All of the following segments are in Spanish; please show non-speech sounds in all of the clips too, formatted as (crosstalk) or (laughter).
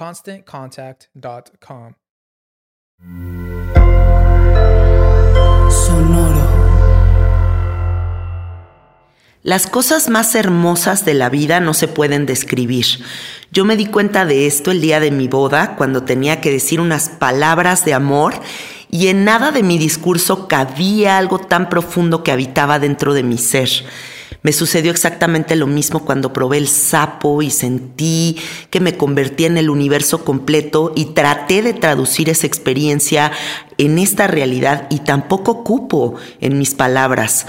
ConstantContact.com. Sonoro. Las cosas más hermosas de la vida no se pueden describir. Yo me di cuenta de esto el día de mi boda, cuando tenía que decir unas palabras de amor y en nada de mi discurso cabía algo tan profundo que habitaba dentro de mi ser. Me sucedió exactamente lo mismo cuando probé el sapo y sentí que me convertí en el universo completo y traté de traducir esa experiencia en esta realidad y tampoco cupo en mis palabras.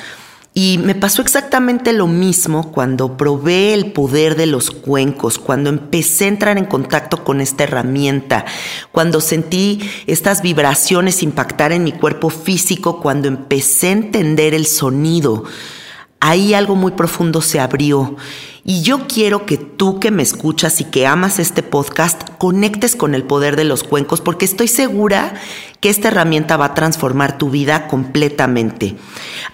Y me pasó exactamente lo mismo cuando probé el poder de los cuencos, cuando empecé a entrar en contacto con esta herramienta, cuando sentí estas vibraciones impactar en mi cuerpo físico, cuando empecé a entender el sonido. Ahí algo muy profundo se abrió y yo quiero que tú que me escuchas y que amas este podcast conectes con el poder de los cuencos porque estoy segura que esta herramienta va a transformar tu vida completamente.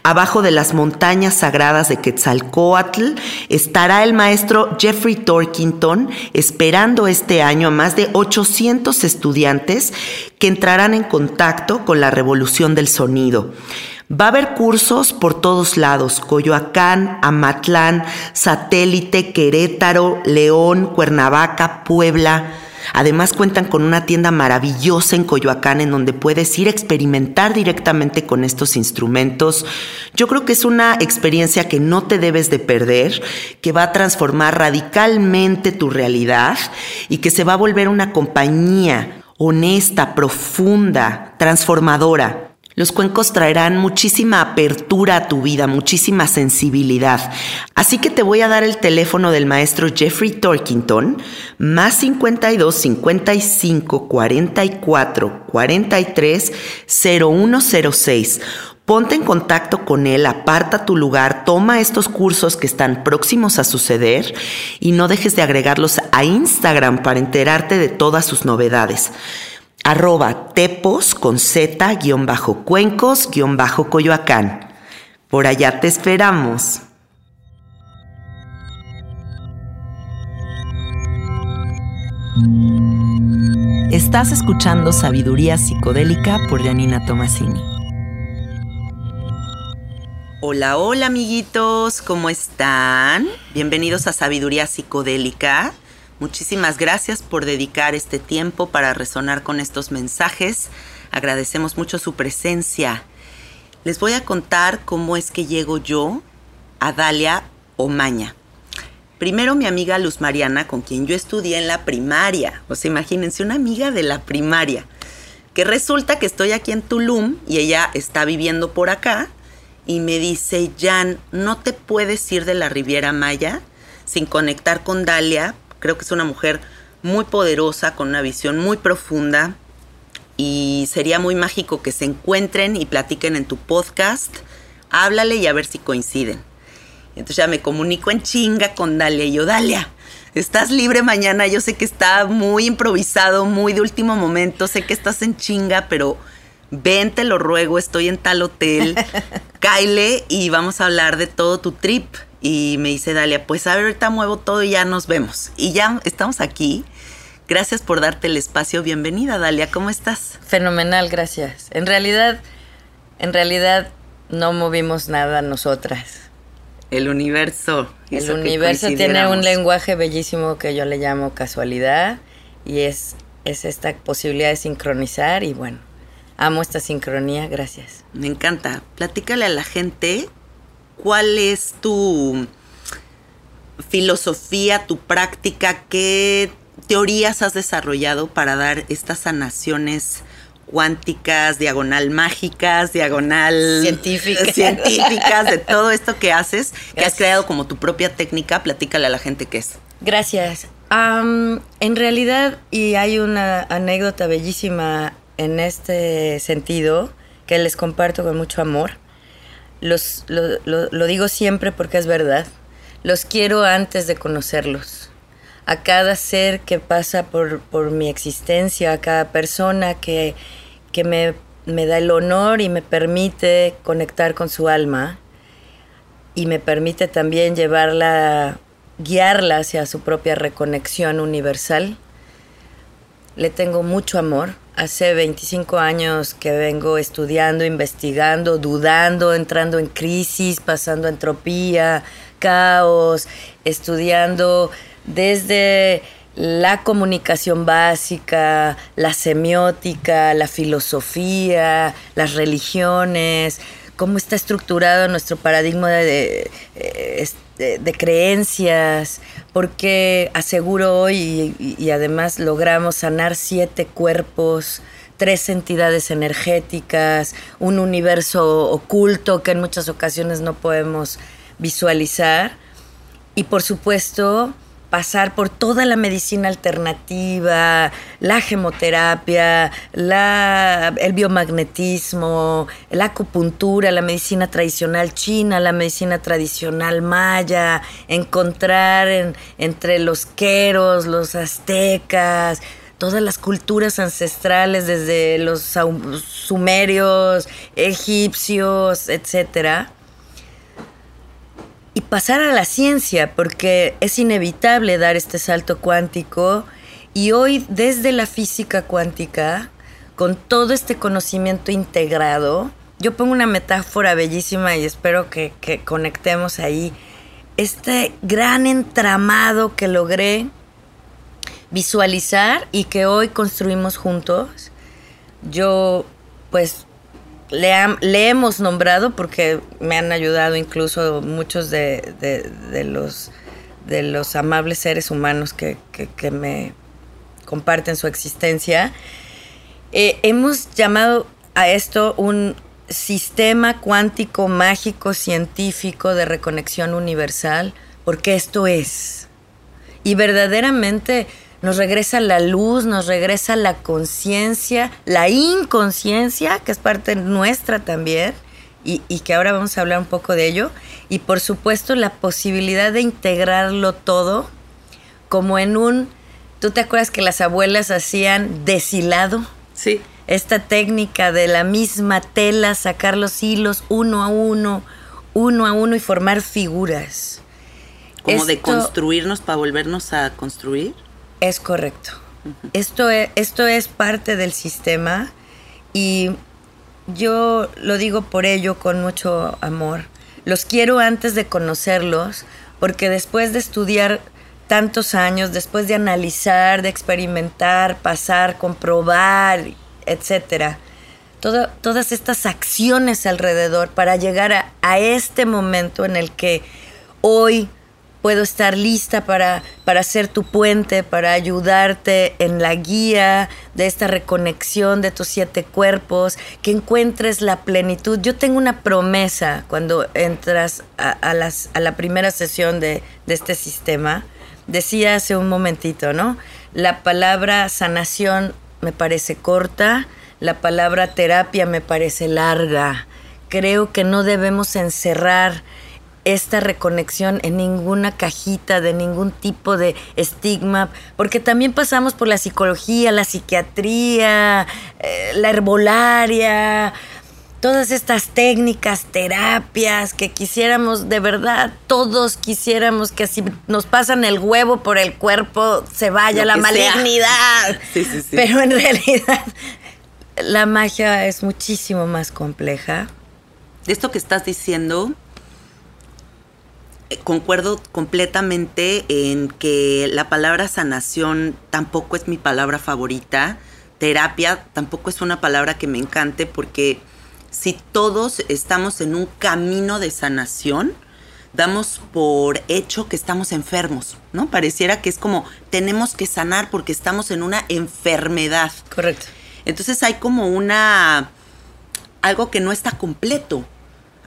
Abajo de las montañas sagradas de Quetzalcoatl estará el maestro Jeffrey Torkington esperando este año a más de 800 estudiantes que entrarán en contacto con la revolución del sonido. Va a haber cursos por todos lados, Coyoacán, Amatlán, Satélite, Querétaro, León, Cuernavaca, Puebla. Además cuentan con una tienda maravillosa en Coyoacán en donde puedes ir a experimentar directamente con estos instrumentos. Yo creo que es una experiencia que no te debes de perder, que va a transformar radicalmente tu realidad y que se va a volver una compañía honesta, profunda, transformadora. Los cuencos traerán muchísima apertura a tu vida, muchísima sensibilidad. Así que te voy a dar el teléfono del maestro Jeffrey Torkington, más 52 55 44 43 0106. Ponte en contacto con él, aparta tu lugar, toma estos cursos que están próximos a suceder y no dejes de agregarlos a Instagram para enterarte de todas sus novedades arroba tepos con z guion bajo cuencos guion bajo coyoacán. Por allá te esperamos. Estás escuchando Sabiduría Psicodélica por Janina Tomasini. Hola, hola amiguitos, ¿cómo están? Bienvenidos a Sabiduría Psicodélica. Muchísimas gracias por dedicar este tiempo para resonar con estos mensajes. Agradecemos mucho su presencia. Les voy a contar cómo es que llego yo a Dalia Omaña. Primero mi amiga Luz Mariana, con quien yo estudié en la primaria. O sea, imagínense, una amiga de la primaria. Que resulta que estoy aquí en Tulum y ella está viviendo por acá. Y me dice, Jan, no te puedes ir de la Riviera Maya sin conectar con Dalia. Creo que es una mujer muy poderosa, con una visión muy profunda. Y sería muy mágico que se encuentren y platiquen en tu podcast. Háblale y a ver si coinciden. Entonces ya me comunico en chinga con Dalia y yo, Dalia, estás libre mañana, yo sé que está muy improvisado, muy de último momento, sé que estás en chinga, pero ven, te lo ruego, estoy en tal hotel, (laughs) Kyle, y vamos a hablar de todo tu trip. Y me dice Dalia, pues a ver, ahorita muevo todo y ya nos vemos. Y ya estamos aquí. Gracias por darte el espacio. Bienvenida, Dalia, ¿cómo estás? Fenomenal, gracias. En realidad, en realidad no movimos nada nosotras el universo. El universo tiene un lenguaje bellísimo que yo le llamo casualidad y es, es esta posibilidad de sincronizar y bueno, amo esta sincronía, gracias. Me encanta. Platícale a la gente cuál es tu filosofía, tu práctica, qué teorías has desarrollado para dar estas sanaciones cuánticas, diagonal mágicas, diagonal científicas, científicas de todo esto que haces, que has creado como tu propia técnica, platícale a la gente qué es. Gracias. en realidad, y hay una anécdota bellísima en este sentido que les comparto con mucho amor. Los, lo, lo digo siempre porque es verdad. Los quiero antes de conocerlos a cada ser que pasa por, por mi existencia, a cada persona que, que me, me, da el honor y me permite conectar con su alma y me permite también llevarla, guiarla hacia su propia reconexión universal. Le tengo mucho amor. Hace 25 años que vengo estudiando, investigando, dudando, entrando en crisis, pasando entropía, caos, estudiando desde la comunicación básica, la semiótica, la filosofía, las religiones, cómo está estructurado nuestro paradigma de, de, creencias, porque aseguro hoy y, además logramos sanar siete cuerpos, tres entidades energéticas, un universo oculto que en muchas ocasiones no podemos visualizar. Y por supuesto pasar por toda la medicina alternativa, la gemoterapia, la, el biomagnetismo, la acupuntura, la medicina tradicional china, la medicina tradicional maya, encontrar entre los queros, los aztecas, todas las culturas ancestrales desde los sumerios, egipcios, etcétera y pasar a la ciencia, porque es inevitable dar este salto cuántico. Y hoy, desde la física cuántica, con todo este conocimiento integrado, yo pongo una metáfora bellísima y espero que, conectemos ahí. Este gran entramado que logré visualizar y que hoy construimos juntos, yo pues le, hemos nombrado porque me han ayudado incluso muchos de, los, amables seres humanos que, me comparten su existencia. Eh, hemos llamado a esto un sistema cuántico mágico científico de reconexión universal, porque esto es. Y verdaderamente nos regresa la luz, nos regresa la conciencia, la inconsciencia, que es parte nuestra también, y, que ahora vamos a hablar un poco de ello, y por supuesto la posibilidad de integrarlo todo como en un, ¿tú te acuerdas que las abuelas hacían deshilado? Sí. Esta técnica de la misma tela, sacar los hilos uno a uno, uno a uno y formar figuras. Como de construirnos para volvernos a construir. Es correcto. esto, es, esto es parte del sistema y yo lo digo por ello con mucho amor. Los quiero antes de conocerlos porque después de estudiar tantos años, después de analizar, de experimentar, pasar, comprobar, etcétera, todas estas acciones alrededor para llegar a, a este momento en el que hoy puedo estar lista para, para ser tu puente, para ayudarte en la guía de esta reconexión de tus siete cuerpos, que encuentres la plenitud. Yo tengo una promesa cuando entras a, la primera sesión de este sistema. Decía hace un momentito, ¿no? La palabra sanación me parece corta, la palabra terapia me parece larga. Creo que no debemos encerrar esta reconexión en ninguna cajita de ningún tipo de estigma, porque también pasamos por la psicología, la psiquiatría, eh, la herbolaria, todas estas técnicas, terapias que quisiéramos, de verdad, todos quisiéramos que si nos pasan el huevo por el cuerpo se vaya la malignidad. (laughs) Pero en realidad la magia es muchísimo más compleja. De esto que estás diciendo, concuerdo completamente en que la palabra sanación tampoco es mi palabra favorita. Terapia tampoco es una palabra que me encante porque si todos estamos en un camino de sanación, damos por hecho que estamos enfermos, ¿no? Pareciera que es como tenemos que sanar porque estamos en una enfermedad. Correcto. Entonces hay como una algo que no está completo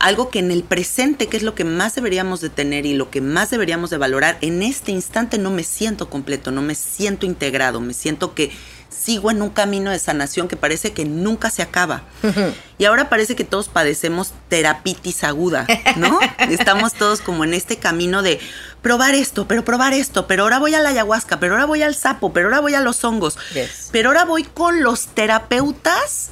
algo que en el presente, que es lo que más deberíamos de tener y lo que más deberíamos de valorar, en este instante no me siento completo, no me siento integrado, me siento que sigo en un camino de sanación que parece que nunca se acaba. (laughs) Y ahora parece que todos padecemos terapitis aguda, ¿no? (laughs) Estamos todos como en este camino de probar esto, pero probar esto, pero ahora voy a la ayahuasca, pero ahora voy al sapo, pero ahora voy a los hongos, pero ahora voy con los terapeutas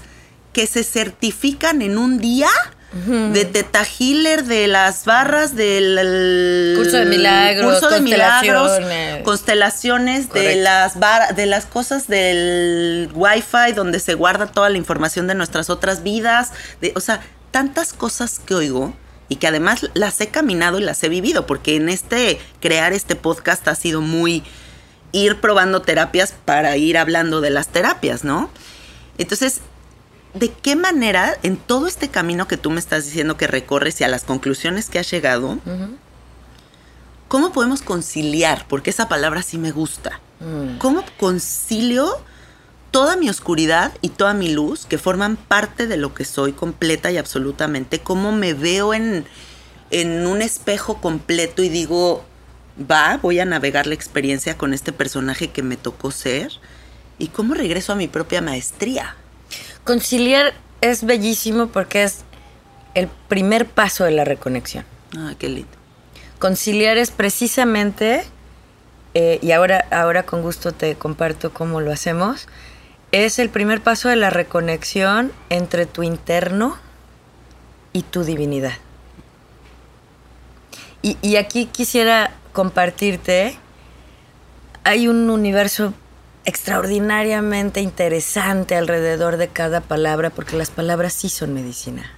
que se certifican en un día de Teta Healer, de las barras del curso de milagros, curso de milagros, constelaciones, de las de las cosas del Wi-Fi donde se guarda toda la información de nuestras otras vidas, de, o sea, tantas cosas que oigo y que además las he caminado y las he vivido, porque en este crear este podcast ha sido muy ir probando terapias para ir hablando de las terapias, ¿no? Entonces, ¿de qué manera en todo este camino que tú me estás diciendo que recorres y a las conclusiones que has llegado, cómo podemos conciliar? Porque esa palabra sí me gusta. Mm. ¿Cómo concilio toda mi oscuridad y toda mi luz que forman parte de lo que soy completa y absolutamente? ¿Cómo me veo en, en un espejo completo y digo, va, voy a navegar la experiencia con este personaje que me tocó ser? ¿Y cómo regreso a mi propia maestría? Conciliar es bellísimo porque es el primer paso de la reconexión. Ah, qué lindo. Conciliar es precisamente, eh, y ahora, ahora con gusto te comparto cómo lo hacemos, es el primer paso de la reconexión entre tu interno y tu divinidad. Y, y aquí quisiera compartirte, hay un universo extraordinariamente interesante alrededor de cada palabra, porque las palabras sí son medicina.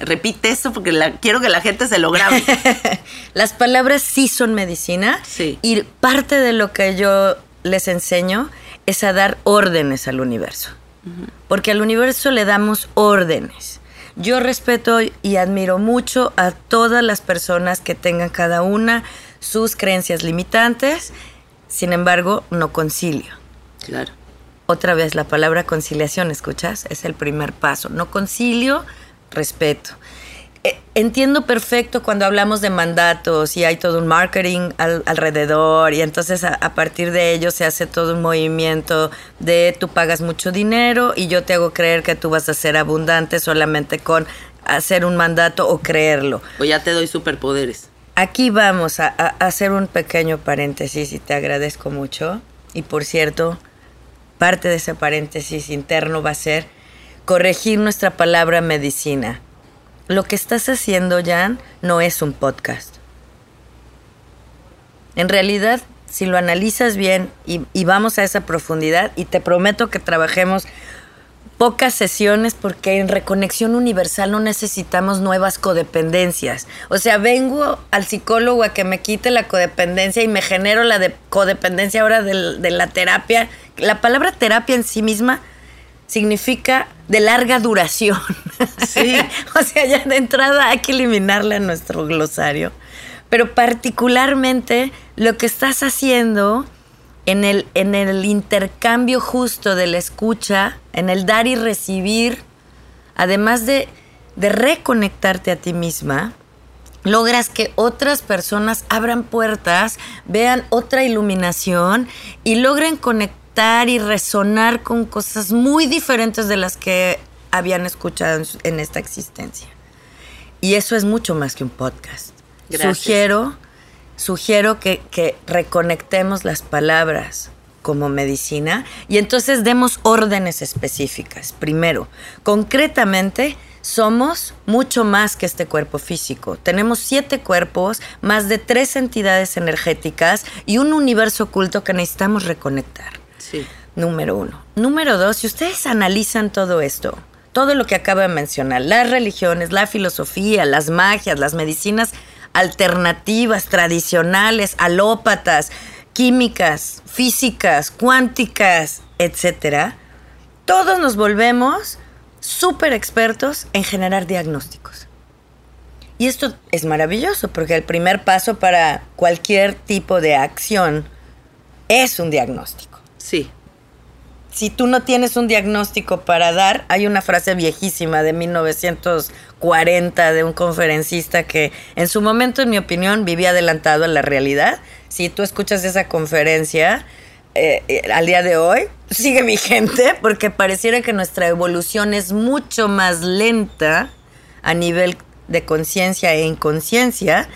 Repite eso porque quiero que la gente se lo grabe. (laughs) las palabras sí son medicina. Sí. Y parte de lo que yo les enseño es a dar órdenes al universo. Porque al universo le damos órdenes. Yo respeto y admiro mucho a todas las personas que tengan cada una sus creencias limitantes sin embargo, no concilio. Claro. Otra vez la palabra conciliación, ¿escuchas? Es el primer paso. No concilio, respeto. Eh, entiendo perfecto cuando hablamos de mandatos y hay todo un marketing alrededor y entonces a, a, partir de ello se hace todo un movimiento de tú pagas mucho dinero y yo te hago creer que tú vas a ser abundante solamente con hacer un mandato o creerlo. O ya te doy superpoderes. Aquí vamos a, hacer un pequeño paréntesis y te agradezco mucho. Y por cierto, parte de ese paréntesis interno va a ser corregir nuestra palabra medicina. Lo que estás haciendo, Jan, no es un podcast. En realidad, si lo analizas bien y, vamos a esa profundidad, y te prometo que trabajemos pocas sesiones porque en Reconexión Universal no necesitamos nuevas codependencias. O sea, vengo al psicólogo a que me quite la codependencia y me genero la de codependencia ahora de, la terapia. La palabra terapia en sí misma significa de larga duración. (laughs) Sí. o sea, ya de entrada hay que eliminarla en nuestro glosario. pero particularmente lo que estás haciendo en el, en el intercambio justo de la escucha, en el dar y recibir, además de, de reconectarte a ti misma, logras que otras personas abran puertas, vean otra iluminación y logren conectar y resonar con cosas muy diferentes de las que habían escuchado en, esta existencia. Y eso es mucho más que un podcast. Gracias. Sugiero, sugiero que, que reconectemos las palabras como medicina y entonces demos órdenes específicas. Primero, concretamente, somos mucho más que este cuerpo físico. Tenemos siete cuerpos, más de tres entidades energéticas y un universo oculto que necesitamos reconectar. Sí. Número uno. Número dos, si ustedes analizan todo esto, todo lo que acabo de mencionar, las religiones, la filosofía, las magias, las medicinas alternativas, tradicionales, alópatas, químicas, físicas, cuánticas, etcétera, todos nos volvemos súper expertos en generar diagnósticos. Y esto es maravilloso porque el primer paso para cualquier tipo de acción es un diagnóstico Sí. Si tú no tienes un diagnóstico para dar, hay una frase viejísima de 1940 de un conferencista que en su momento, en mi opinión, vivía adelantado a la realidad. Si tú escuchas esa conferencia eh, eh, al día de hoy, sigue vigente porque pareciera que nuestra evolución es mucho más lenta a nivel de conciencia e inconsciencia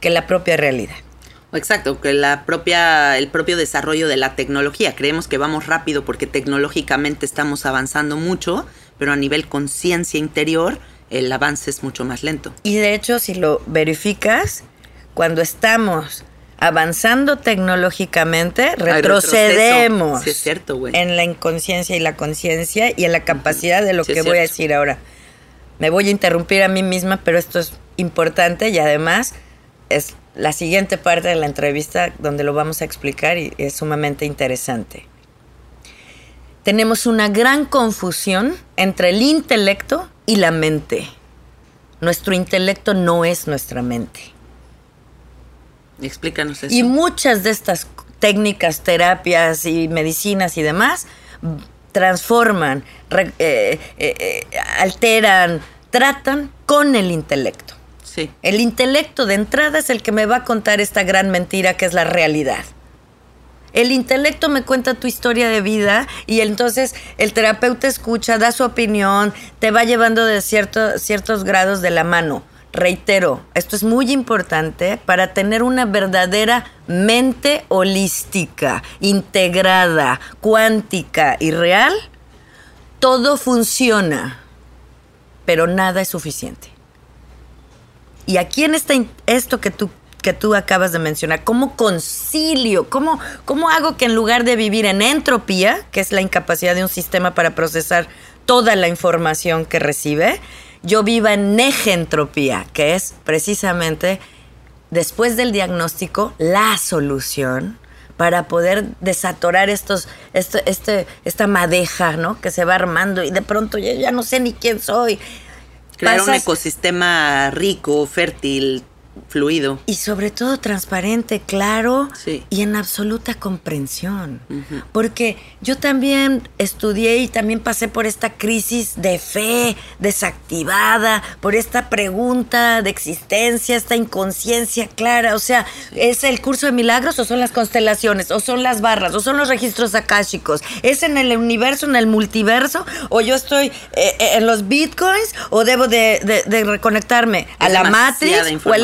que la propia realidad. Exacto, que la propia, el propio desarrollo de la tecnología. Creemos que vamos rápido porque tecnológicamente estamos avanzando mucho, pero a nivel conciencia interior el avance es mucho más lento. Y de hecho, si lo verificas, cuando estamos avanzando tecnológicamente, retrocedemos Sí, es cierto, güey. en la inconsciencia y la conciencia y en la capacidad de lo Sí, que voy a decir ahora. Me voy a interrumpir a mí misma, pero esto es importante y además es la siguiente parte de la entrevista donde lo vamos a explicar y es sumamente interesante. Tenemos una gran confusión entre el intelecto y la mente. Nuestro intelecto no es nuestra mente. Explícanos eso. Y muchas de estas técnicas, terapias y medicinas y demás transforman, re- eh, eh, eh, alteran, tratan con el intelecto. El intelecto de entrada es el que me va a contar esta gran mentira que es la realidad. El intelecto me cuenta tu historia de vida y entonces el terapeuta escucha, da su opinión, te va llevando de cierto- ciertos grados de la mano. Reitero, esto es muy importante para tener una verdadera mente holística, integrada, cuántica y real. Todo funciona, pero nada es suficiente. Y aquí en esta, in- esto que tú, que tú acabas de mencionar, ¿cómo concilio? ¿Cómo, ¿Cómo hago que en lugar de vivir en entropía, que es la incapacidad de un sistema para procesar toda la información que recibe, yo viva en negentropía, que es precisamente después del diagnóstico la solución para poder desatorar estos, esto- este, esta madeja, ¿no? Que se va armando y de pronto yo ya no sé ni quién soy. Crear un ecosistema rico, fértil, fluido. Y sobre todo transparente, claro Sí. y en absoluta comprensión. Porque yo también estudié y también pasé por esta crisis de fe desactivada, por esta pregunta de existencia, esta inconsciencia clara. O sea, ¿es el curso de milagros o son las constelaciones? ¿O son las barras? ¿O son los registros akáshicos? ¿Es en el universo, en el multiverso? ¿O yo estoy eh, eh, en los bitcoins? ¿O debo de, de- de reconectarme a la matriz? ¿O el-.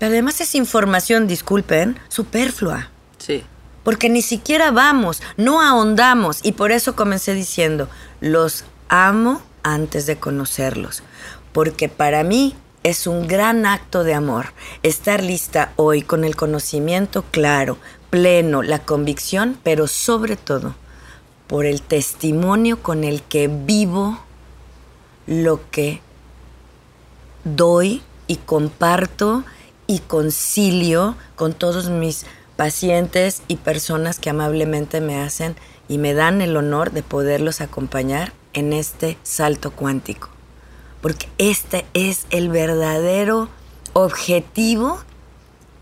Pero además es información, disculpen, superflua. Sí. Porque ni siquiera vamos, no ahondamos. Y por eso comencé diciendo, los amo antes de conocerlos. Porque para mí es un gran acto de amor estar lista hoy con el conocimiento claro, pleno, la convicción, pero sobre todo por el testimonio con el que vivo lo que doy y comparto y concilio con todos mis pacientes y personas que amablemente me hacen y me dan el honor de poderlos acompañar en este salto cuántico. Porque este es el verdadero objetivo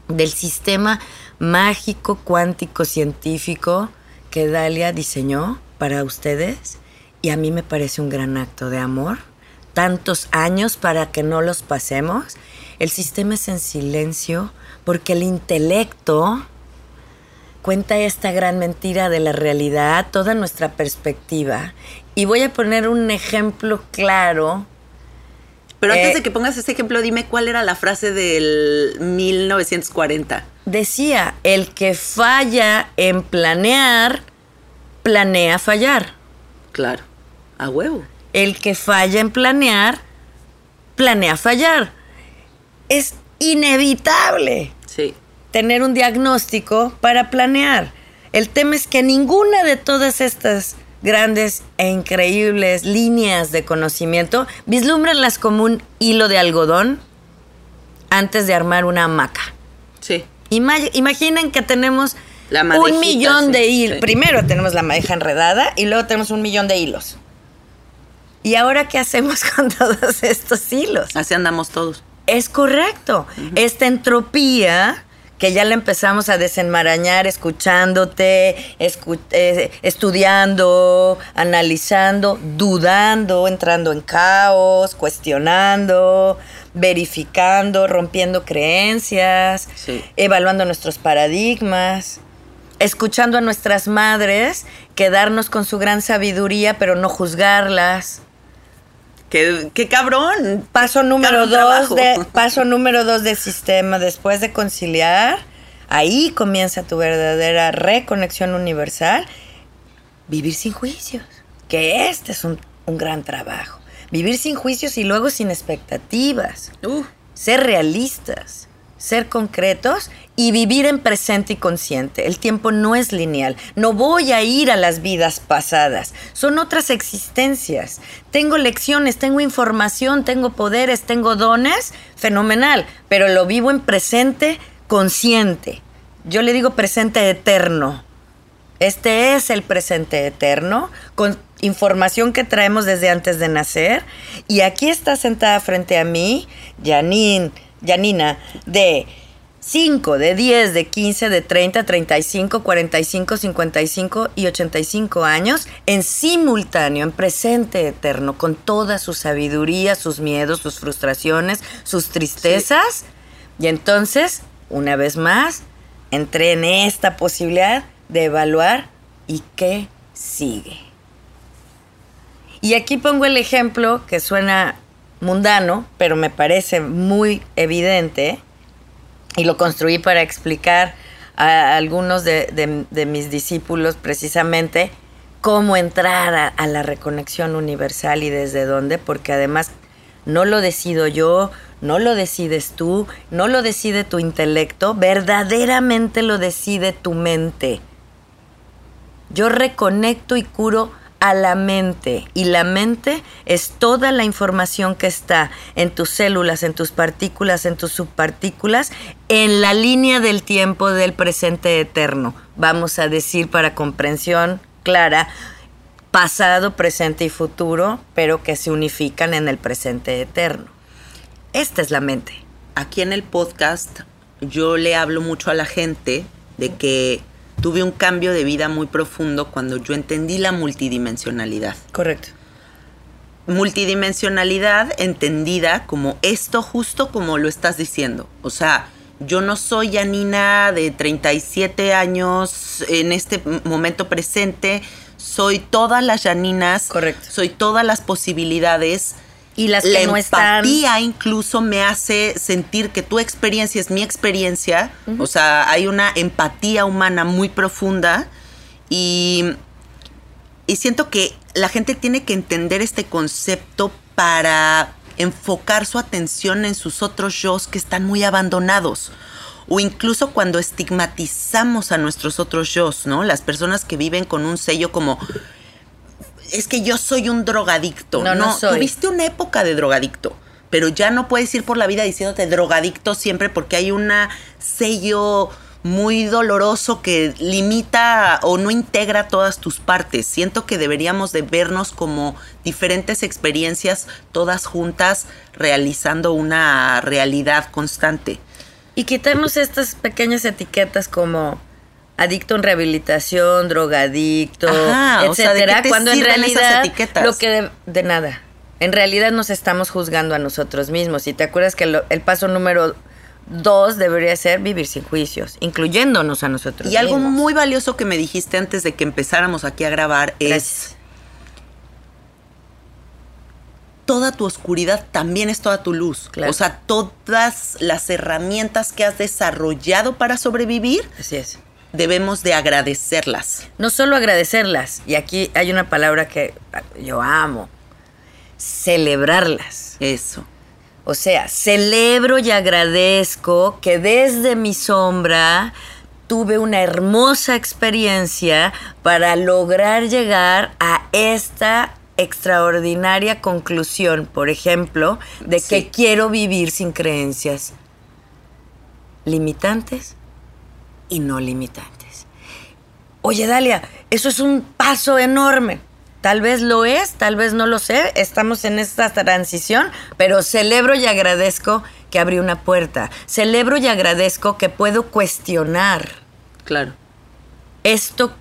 del sistema mágico, cuántico, científico que Dalia diseñó para ustedes y a mí me parece un gran acto de amor. Tantos años para que no los pasemos. El sistema es en silencio porque el intelecto cuenta esta gran mentira de la realidad, toda nuestra perspectiva. Y voy a poner un ejemplo claro. Pero antes Eh, de que pongas ese ejemplo, dime cuál era la frase del 1940. Decía, el que falla en planear, planea fallar. Claro, a huevo. El que falla en planear, planea fallar. Es inevitable Sí. tener un diagnóstico para planear. El tema es que ninguna de todas estas grandes e increíbles líneas de conocimiento vislúmbrenlas como un hilo de algodón antes de armar una hamaca. Sí. Ima- imaginen que tenemos La madejita, un millón sí, de hilos. sí. Primero tenemos la madeja enredada y luego tenemos un millón de hilos. ¿Y ahora qué hacemos (laughs) con todos estos hilos? Así andamos todos. Es correcto. Esta entropía que ya la empezamos a desenmarañar escuchándote, escu- eh, estudiando, analizando, dudando, entrando en caos, cuestionando, verificando, rompiendo creencias, Sí. evaluando nuestros paradigmas, escuchando a nuestras madres, quedarnos con su gran sabiduría, pero no juzgarlas. ¡Qué, qué cabrón! Paso número Cabrón dos trabajo. de paso número dos del sistema después de conciliar, ahí comienza tu verdadera reconexión universal. Vivir sin juicios, que este es un, un gran trabajo. Vivir sin juicios y luego sin expectativas. Uh, Ser realistas, ser concretos y vivir en presente y consciente. El tiempo no es lineal. No voy a ir a las vidas pasadas. Son otras existencias. Tengo lecciones, tengo información, tengo poderes, tengo dones. Fenomenal. Pero lo vivo en presente consciente. Yo le digo presente eterno. Este es el presente eterno, con información que traemos desde antes de nacer. Y aquí está sentada frente a mí, Janine, Janina, de 5, de 10, de 15, de 30, 35, 45, 55 y 85 años, en simultáneo, en presente eterno, con toda su sabiduría, sus miedos, sus frustraciones, sus tristezas. Y entonces, una vez más, entré en esta posibilidad de evaluar y qué sigue. Y aquí pongo el ejemplo que suena mundano, pero me parece muy evidente, y lo construí para explicar a algunos de, mis discípulos precisamente cómo entrar a la reconexión universal y desde dónde, porque además no lo decido yo, no lo decides tú, no lo decide tu intelecto, verdaderamente lo decide tu mente. Yo reconecto y curo a la mente y la mente es toda la información que está en tus células, en tus partículas, en tus subpartículas, en la línea del tiempo del presente eterno. Vamos a decir para comprensión clara, pasado, presente y futuro, pero que se unifican en el presente eterno. Esta es la mente. aquí en el podcast yo le hablo mucho a la gente de que tuve un cambio de vida muy profundo cuando yo entendí la multidimensionalidad. Correcto. multidimensionalidad entendida como esto justo como lo estás diciendo. O sea, yo no soy Janina de 37 años en este momento presente, soy todas las Janinas, Correcto. soy todas las posibilidades. Y las la no están- empatía incluso me hace sentir que tu experiencia es mi experiencia, o sea, hay una empatía humana muy profunda y y siento que la gente tiene que entender este concepto para enfocar su atención en sus otros shows que están muy abandonados. O incluso cuando estigmatizamos a nuestros otros shows, ¿no? Las personas que viven con un sello como es que yo soy un drogadicto. No, no soy. Tuviste una época de drogadicto, pero ya no puedes ir por la vida diciéndote drogadicto siempre porque hay un sello muy doloroso que limita o no integra todas tus partes. Siento que deberíamos de vernos como diferentes experiencias todas juntas realizando una realidad constante. y quitarnos estas pequeñas etiquetas como adicto en rehabilitación, drogadicto, Ajá, o sea, ¿de etcétera, qué te cuando en realidad etiquetas? lo que de, de nada. En realidad nos estamos juzgando a nosotros mismos. Y te acuerdas que lo- el paso número dos debería ser vivir sin juicios, incluyéndonos a nosotros Y algo muy valioso que me dijiste antes de que empezáramos aquí a grabar es toda tu oscuridad también es toda tu luz. Claro. O sea, todas las herramientas que has desarrollado para sobrevivir, Así es. Debemos de agradecerlas. No solo agradecerlas, y aquí hay una palabra que yo amo, celebrarlas. Eso. O sea, celebro y agradezco que desde mi sombra tuve una hermosa experiencia para lograr llegar a esta extraordinaria conclusión, por ejemplo, de que quiero vivir sin creencias limitantes y no limitantes. Oye, Dalia, eso es un paso enorme. Tal vez lo es, tal vez no lo sé. Estamos en esta transición, pero celebro y agradezco que abrí una puerta. Celebro y agradezco que puedo cuestionar Claro. esto,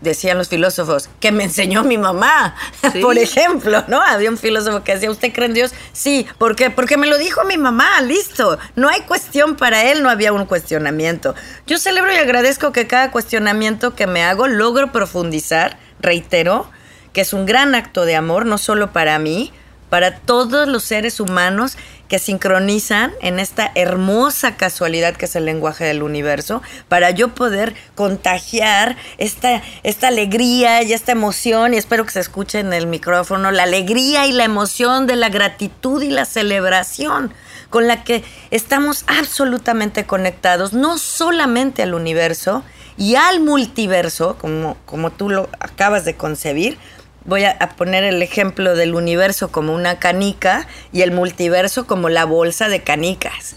decían los filósofos, que me enseñó mi mamá. (laughs) Sí. Por ejemplo, ¿no? Había un filósofo que decía, ¿usted cree en Dios? Sí, ¿por qué? Porque me lo dijo mi mamá, listo. No hay cuestión para él, no había un cuestionamiento. Yo celebro y agradezco que cada cuestionamiento que me hago logro profundizar, reitero, que es un gran acto de amor, no solo para mí, para todos los seres humanos que sincronizan en esta hermosa casualidad que es el lenguaje del universo, para yo poder contagiar esta, esta alegría y esta emoción, y espero que se escuche en el micrófono, la alegría y la emoción de la gratitud y la celebración con la que estamos absolutamente conectados, no solamente al universo y al multiverso, como, como tú lo acabas de concebir, voy a, a poner el ejemplo del universo como una canica y el multiverso como la bolsa de canicas.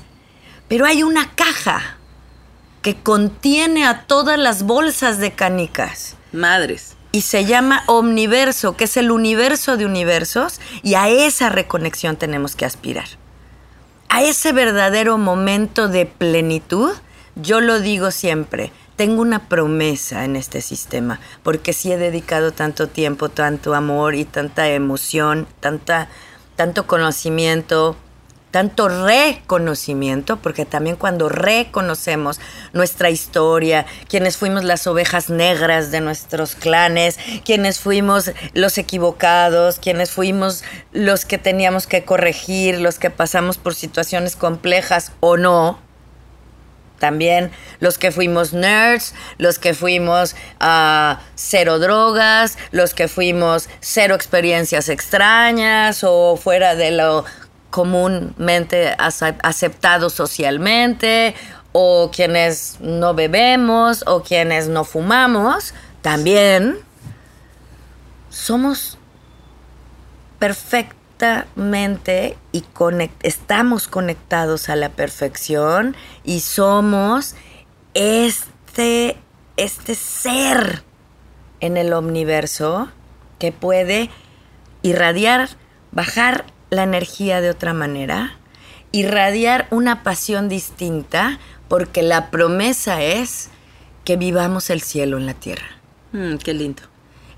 Pero hay una caja que contiene a todas las bolsas de canicas Madres. y se llama omniverso, que es el universo de universos, y a esa reconexión tenemos que aspirar. A ese verdadero momento de plenitud, yo lo digo siempre, tengo una promesa en este sistema, porque sí he dedicado tanto tiempo, tanto amor y tanta emoción, tanta, tanto conocimiento, tanto reconocimiento, porque también cuando reconocemos nuestra historia, quienes fuimos las ovejas negras de nuestros clanes, quienes fuimos los equivocados, quienes fuimos los que teníamos que corregir, los que pasamos por situaciones complejas o no, también los que fuimos nerds, los que fuimos a cero drogas, los que fuimos cero experiencias extrañas o fuera de lo comúnmente ace- aceptado socialmente, o quienes no bebemos, o quienes no fumamos, también somos perfectamente y conect- estamos conectados a la perfección y somos este, este ser en el omniverso que puede irradiar, bajar la energía de otra manera, irradiar una pasión distinta, porque la promesa es que vivamos el cielo en la tierra Mm, qué lindo.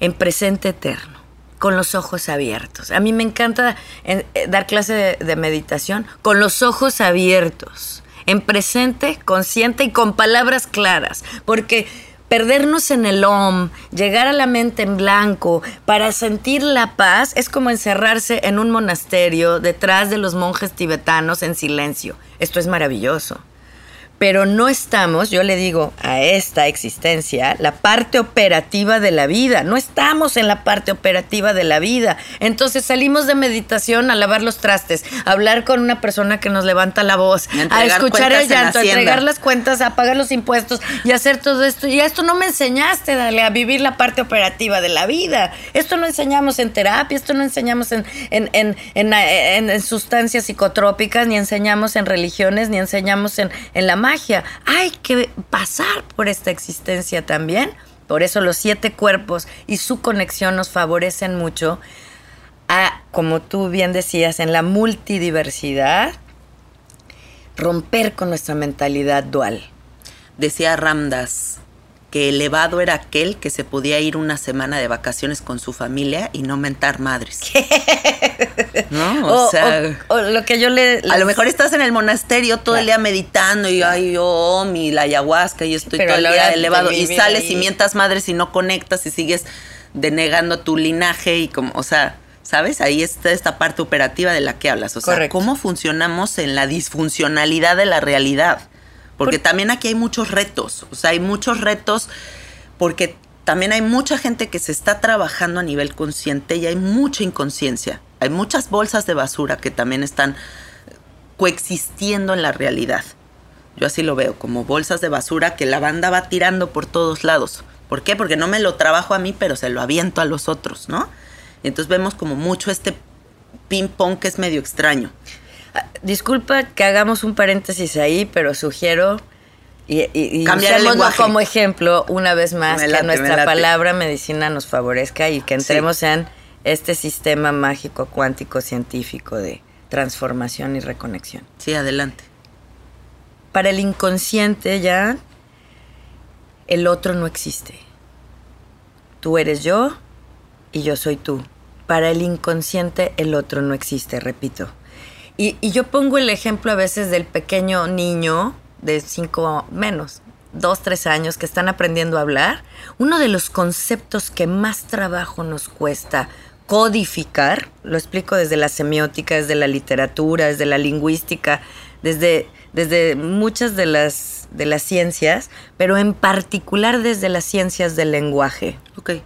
en presente eterno, con los ojos abiertos. A mí me encanta eh, eh, dar clase de, de meditación con los ojos abiertos, en presente, consciente y con palabras claras, porque perdernos en el OM, llegar a la mente en blanco para sentir la paz es como encerrarse en un monasterio detrás de los monjes tibetanos en silencio. Esto es maravilloso pero no estamos, yo le digo a esta existencia, la parte operativa de la vida. No estamos en la parte operativa de la vida. Entonces salimos de meditación a lavar los trastes, a hablar con una persona que nos levanta la voz, A escuchar el llanto, a entregar las cuentas, a pagar los impuestos y hacer todo esto. Y esto no me enseñaste, dale, a vivir la parte operativa de la vida. Esto no enseñamos en terapia, esto no enseñamos en, en, en, en, en- en sustancias psicotrópicas, ni enseñamos en religiones, ni enseñamos en, en la magia. Hay que pasar por esta existencia también. Por eso los siete cuerpos y su conexión nos favorecen mucho a, como tú bien decías, en la multidiversidad romper con nuestra mentalidad dual. Decía Ramdas que elevado era aquel que se podía ir una semana de vacaciones con su familia y no mentar madres. ¿No? O, sea, o, lo que yo le, A lo mejor estás en el monasterio todo el día meditando y ay, yo, mi la ayahuasca y estoy todo el día elevado y sales y mientas madres y no conectas y sigues denegando tu linaje y como, o sea, ¿sabes? Ahí está esta parte operativa de la que hablas. O sea, cómo funcionamos en la disfuncionalidad de la realidad. Porque también aquí hay muchos retos. O sea, hay muchos retos porque también hay mucha gente que se está trabajando a nivel consciente y hay mucha inconsciencia. Hay muchas bolsas de basura que también están coexistiendo en la realidad. Yo así lo veo, como bolsas de basura que la banda va tirando por todos lados. ¿Por qué? Porque no me lo trabajo a mí, pero se lo aviento a los otros, ¿no? entonces vemos como mucho este ping-pong que es medio extraño. Disculpa que hagamos un paréntesis ahí, pero sugiero y, y, como ejemplo una vez más que nuestra palabra medicina nos favorezca y que entremos en este sistema mágico cuántico científico de transformación y reconexión. Sí, adelante. Para el inconsciente ya el otro no existe. Tú eres yo y yo soy tú. Para el inconsciente el otro no existe, repito. Y, yo pongo el ejemplo a veces del pequeño niño de cinco menos, dos, tres años que están aprendiendo a hablar. Uno de los conceptos que más trabajo nos cuesta codificar, lo explico desde la semiótica, desde la literatura, desde la lingüística, desde, desde muchas de las, de las ciencias, pero en particular desde las ciencias del lenguaje. Okay.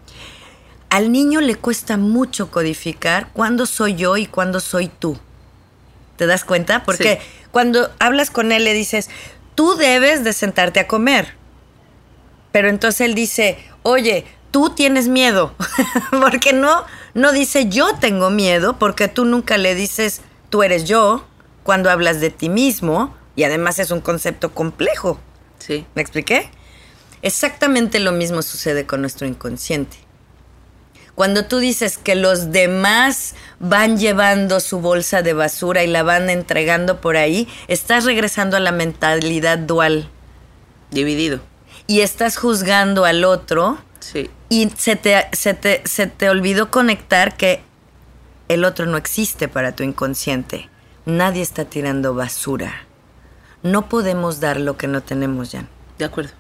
Al niño le cuesta mucho codificar cuándo soy yo y cuándo soy tú. ¿Te das cuenta? Porque cuando hablas con él le dices, tú debes de sentarte a comer. Pero entonces él dice, oye, tú tienes miedo. (laughs) porque no, no dice yo tengo miedo, porque tú nunca le dices tú eres yo cuando hablas de ti mismo. Y además es un concepto complejo. Sí. ¿Me expliqué? Exactamente lo mismo sucede con nuestro inconsciente. Cuando tú dices que los demás van llevando su bolsa de basura y la van entregando por ahí, estás regresando a la mentalidad dual. Dividido. Y estás juzgando al otro. Sí. Y se te, se te, se te olvidó conectar que el otro no existe para tu inconsciente. Nadie está tirando basura. No podemos dar lo que no tenemos ya. De acuerdo.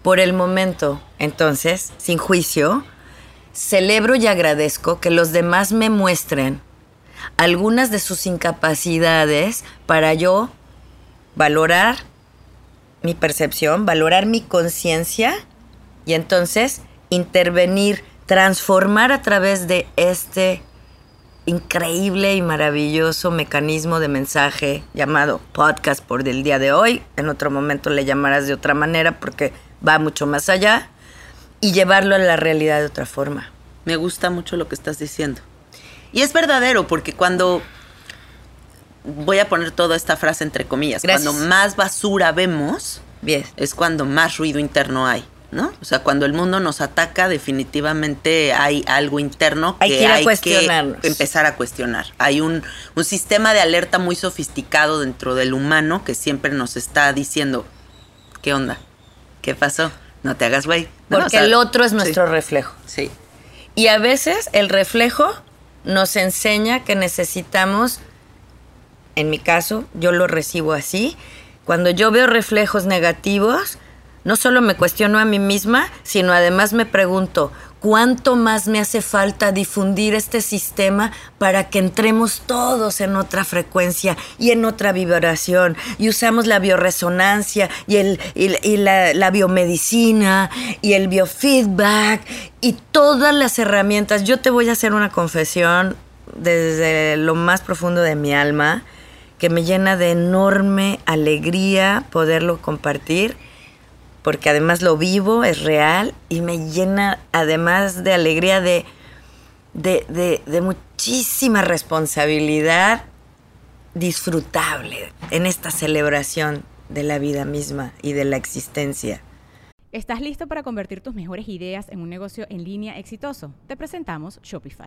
Por el momento, entonces, sin juicio, celebro y agradezco que los demás me muestren algunas de sus incapacidades para yo valorar mi percepción, valorar mi conciencia y entonces intervenir, transformar a través de este increíble y maravilloso mecanismo de mensaje llamado podcast por el día de hoy. En otro momento le llamarás de otra manera porque va mucho más allá y llevarlo a la realidad de otra forma. Me gusta mucho lo que estás diciendo. Y es verdadero, porque cuando voy a poner toda esta frase entre comillas, cuando más basura vemos, Bien. es cuando más ruido interno hay. ¿No? O sea, cuando el mundo nos ataca, definitivamente hay algo interno que hay que, empezar a cuestionar. Hay un, un sistema de alerta muy sofisticado dentro del humano que siempre nos está diciendo, ¿qué onda? ¿Qué pasó? No te hagas güey. Porque el otro es nuestro reflejo. Sí. Y a veces el reflejo nos enseña que necesitamos, en mi caso, yo lo recibo así, cuando yo veo reflejos negativos, no solo me cuestiono a mí misma, sino además me pregunto, ¿cuánto más me hace falta difundir este sistema para que entremos todos en otra frecuencia y en otra vibración? Y usamos la bioresonancia y, el, la, la biomedicina y el biofeedback y todas las herramientas. Yo te voy a hacer una confesión desde lo más profundo de mi alma que me llena de enorme alegría poderlo compartir porque además lo vivo, es real y me llena además de alegría de, de, muchísima responsabilidad disfrutable en esta celebración de la vida misma y de la existencia. ¿Estás listo para convertir tus mejores ideas en un negocio en línea exitoso? Te presentamos Shopify.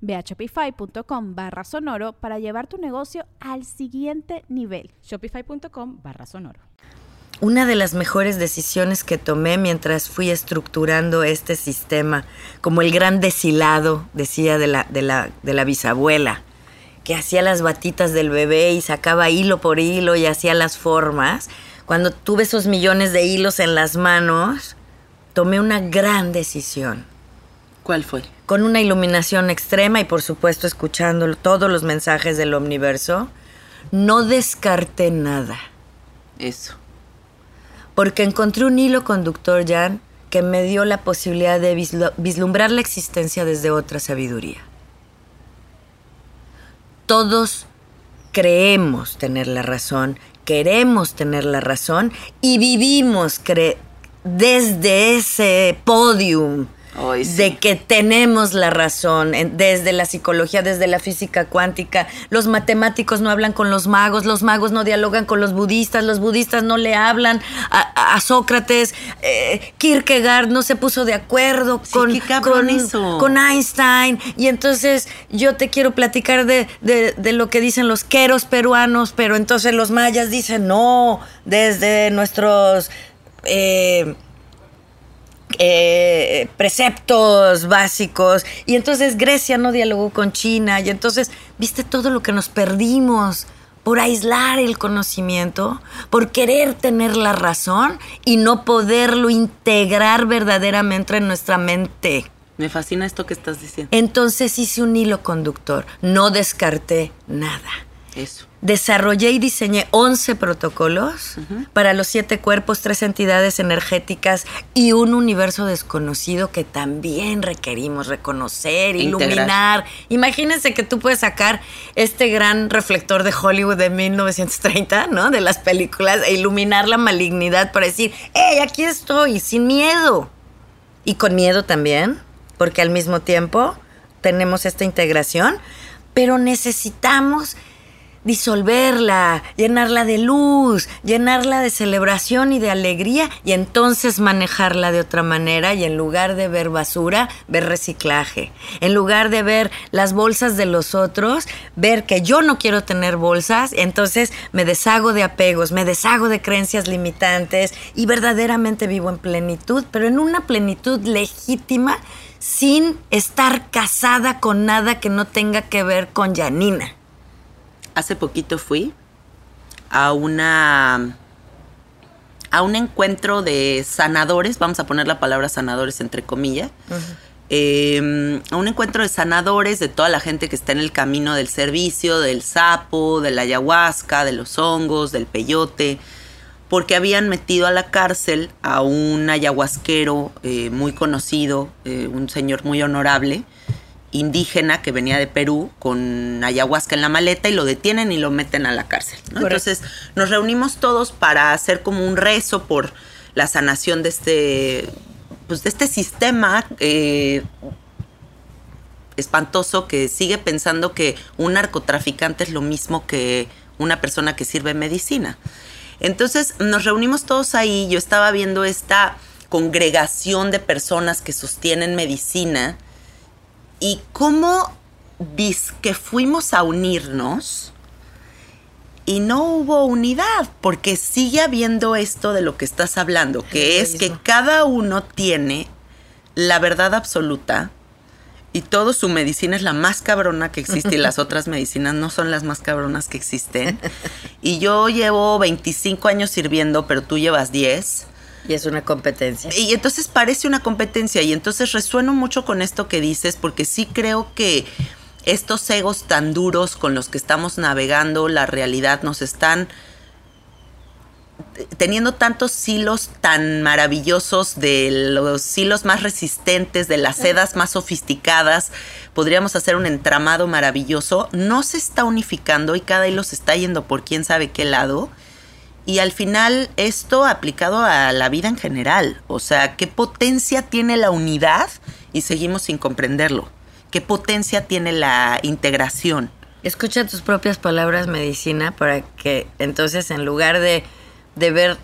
Ve a shopify.com barra sonoro para llevar tu negocio al siguiente nivel. Shopify.com barra sonoro. Una de las mejores decisiones que tomé mientras fui estructurando este sistema, como el gran deshilado, decía de la, de la, de la bisabuela, que hacía las batitas del bebé y sacaba hilo por hilo y hacía las formas, cuando tuve esos millones de hilos en las manos, tomé una gran decisión. ¿Cuál fue? Con una iluminación extrema y por supuesto escuchando todos los mensajes del omniverso, no descarté nada. Eso. Porque encontré un hilo conductor, Jan, que me dio la posibilidad de vislumbrar la existencia desde otra sabiduría. Todos creemos tener la razón, queremos tener la razón y vivimos desde ese podium de que tenemos la razón, desde la psicología, desde la física cuántica. Los matemáticos no hablan con los magos, los magos no dialogan con los budistas, los budistas no le hablan a, Sócrates. Eh, Kierkegaard no se puso de acuerdo con, con, Einstein. Y entonces yo te quiero platicar de, lo que dicen los queros peruanos, pero entonces los mayas dicen no, desde nuestros... Eh, eh, preceptos básicos. Y entonces Grecia no dialogó con China. Y entonces, viste todo lo que nos perdimos por aislar el conocimiento, por querer tener la razón y no poderlo integrar verdaderamente en nuestra mente. Me fascina esto que estás diciendo. Entonces hice un hilo conductor, no descarté nada. Eso. Desarrollé y diseñé 11 protocolos para los siete cuerpos, tres entidades energéticas y un universo desconocido que también requerimos reconocer, iluminar. Imagínense que tú puedes sacar este gran reflector de Hollywood de 1930, ¿no? De las películas, e iluminar la malignidad para decir, ¡hey, aquí estoy! Sin miedo. Y con miedo también, porque al mismo tiempo tenemos esta integración, pero necesitamos disolverla, llenarla de luz, llenarla de celebración y de alegría y entonces manejarla de otra manera y en lugar de ver basura, ver reciclaje. En lugar de ver las bolsas de los otros, ver que yo no quiero tener bolsas, entonces me deshago de apegos, me deshago de creencias limitantes y verdaderamente vivo en plenitud, pero en una plenitud legítima sin estar casada con nada que no tenga que ver con Janina hace poquito fui a una a un encuentro de sanadores, vamos a poner la palabra sanadores entre comillas, em, a un encuentro de sanadores de toda la gente que está en el camino del servicio, del sapo, de la ayahuasca, de los hongos, del peyote, porque habían metido a la cárcel a un ayahuasquero eh, muy conocido, eh, un señor muy honorable, indígena que venía de Perú con ayahuasca en la maleta y lo detienen y lo meten a la cárcel. Entonces nos reunimos todos para hacer como un rezo por la sanación de este, pues de este sistema eh, espantoso que sigue pensando que un narcotraficante es lo mismo que una persona que sirve medicina. Entonces nos reunimos todos ahí, yo estaba viendo esta congregación de personas que sostienen medicina y cómo que fuimos a unirnos y no hubo unidad, porque sigue habiendo esto de lo que estás hablando, que es que cada uno tiene la verdad absoluta y todo su medicina es la más cabrona que existe y las (laughs) otras medicinas no son las más cabronas que existen. Y yo llevo 25 años sirviendo, pero tú llevas 10 Y es una competencia. Y entonces parece una competencia y entonces resueno mucho con esto que dices porque sí creo que estos egos tan duros con los que estamos navegando la realidad nos están teniendo tantos hilos tan maravillosos, de los hilos más resistentes, de las sedas más sofisticadas, podríamos hacer un entramado maravilloso, no se está unificando y cada hilo se está yendo por quién sabe qué lado. Y al final esto aplicado a la vida en general, o sea, qué potencia tiene la unidad y seguimos sin comprenderlo. ¿Qué potencia tiene la integración? Escucha tus propias palabras, medicina, para que entonces en lugar de de ver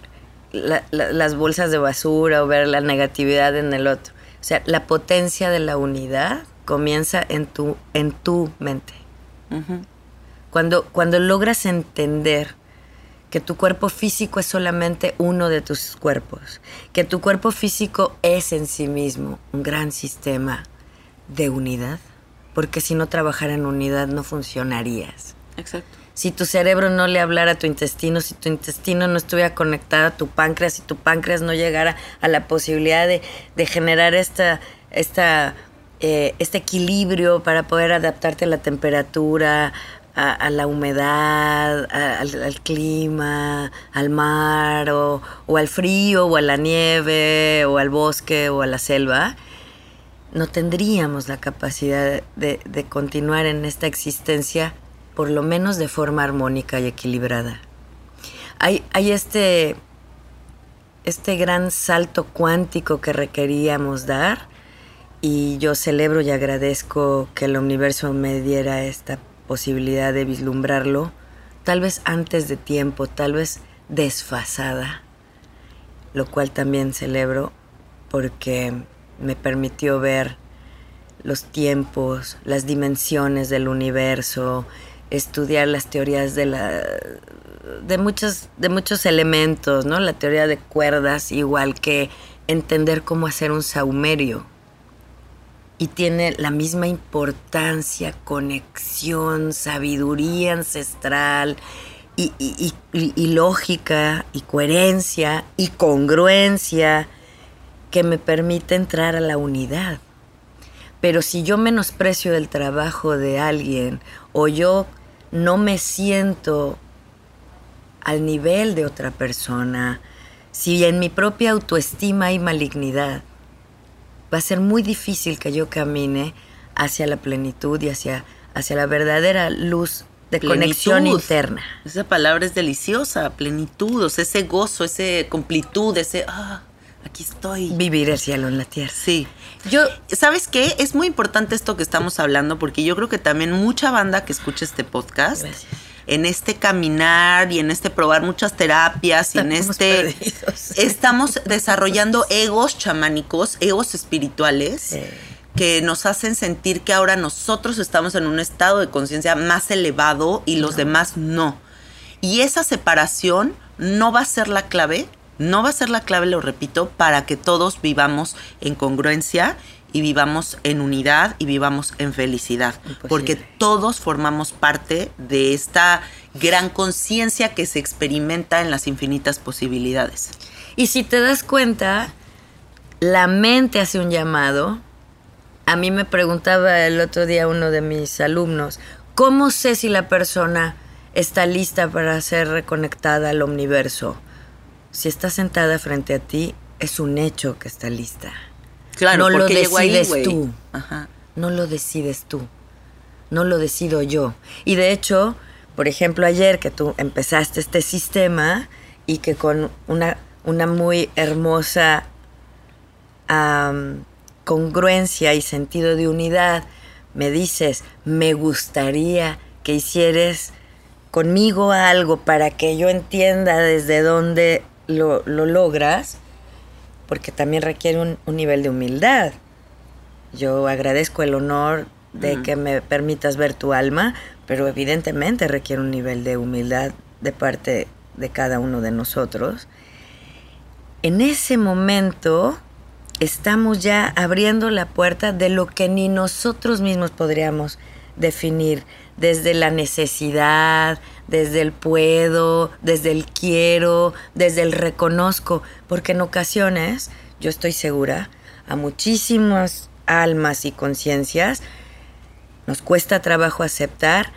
las bolsas de basura o ver la negatividad en el otro. O sea, la potencia de la unidad comienza en tu, en tu mente. cuando, cuando logras entender que tu cuerpo físico es solamente uno de tus cuerpos, que tu cuerpo físico es en sí mismo un gran sistema de unidad, porque si no trabajara en unidad no funcionarías. Exacto si tu cerebro no le hablara a tu intestino, si tu intestino no estuviera conectado a tu páncreas, si tu páncreas no llegara a la posibilidad de, generar esta, esta, eh, este equilibrio para poder adaptarte a la temperatura, a, la humedad, al, clima, al mar, o, al frío, o a la nieve, o al bosque, o a la selva, no tendríamos la capacidad de, de continuar en esta existencia por lo menos de forma armónica y equilibrada. Hay, hay este, este gran salto cuántico que requeríamos dar y yo celebro y agradezco que el universo me diera esta posibilidad de vislumbrarlo, tal vez antes de tiempo, tal vez desfasada, lo cual también celebro porque me permitió ver los tiempos, las dimensiones del universo, estudiar las teorías de la de muchos de muchos elementos, ¿no? La teoría de cuerdas, igual que entender cómo hacer un saumerio. Y tiene la misma importancia, conexión, sabiduría ancestral y, lógica y coherencia y congruencia que me permite entrar a la unidad. Pero si yo menosprecio el trabajo de alguien o yo no me siento al nivel de otra persona, si en mi propia autoestima hay malignidad, va a ser muy difícil que yo camine hacia la plenitud y hacia, hacia la verdadera luz de conexión interna. Esa palabra es deliciosa, plenitud, ese gozo, ese completud, ese... Ah, aquí estoy. Vivir el cielo en la tierra. Sí. Yo, ¿sabes qué? Es muy importante esto que estamos hablando porque yo creo que también mucha banda que escucha este podcast, en este caminar y en este probar muchas terapias y en este... (laughs) Estamos desarrollando egos chamánicos, egos espirituales. que nos hacen sentir que ahora nosotros estamos en un estado de conciencia más elevado y los demás no. Y esa separación no va a ser la clave no va a ser la clave, lo repito, para que todos vivamos en congruencia y vivamos en unidad y vivamos en felicidad. Porque todos formamos parte de esta gran conciencia que se experimenta en las infinitas posibilidades. Y si te das cuenta, la mente hace un llamado. A mí me preguntaba el otro día uno de mis alumnos, ¿cómo sé si la persona está lista para ser reconectada al universo? si está sentada frente a ti, es un hecho que está lista. Claro, no lo decides tú. No lo decides tú. No lo decido yo. Y de hecho, por ejemplo, ayer que tú empezaste este sistema y que con una, una muy hermosa congruencia y sentido de unidad me dices, me gustaría que hicieres conmigo algo para que yo entienda desde dónde lo, logras porque también requiere un, nivel de humildad. Yo agradezco el honor de que me permitas ver tu alma, pero evidentemente requiere un nivel de humildad de parte de cada uno de nosotros. En ese momento estamos ya abriendo la puerta de lo que ni nosotros mismos podríamos definir desde la necesidad, desde el puedo, desde el quiero, desde el reconozco, porque en ocasiones, yo estoy segura, a muchísimas almas y conciencias nos cuesta trabajo aceptar,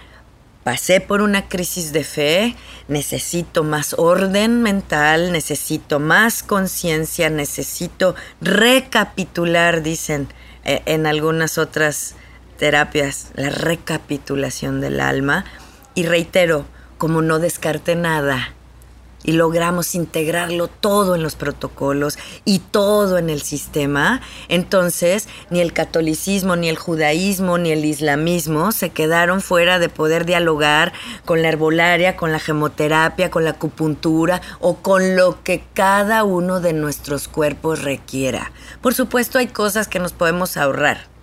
pasé por una crisis de fe, necesito más orden mental, necesito más conciencia, necesito recapitular, dicen eh, en algunas otras terapias, la recapitulación del alma. Y reitero, como no descarte nada y logramos integrarlo todo en los protocolos y todo en el sistema, entonces ni el catolicismo, ni el judaísmo, ni el islamismo se quedaron fuera de poder dialogar con la herbolaria, con la gemoterapia, con la acupuntura o con lo que cada uno de nuestros cuerpos requiera. Por supuesto hay cosas que nos podemos ahorrar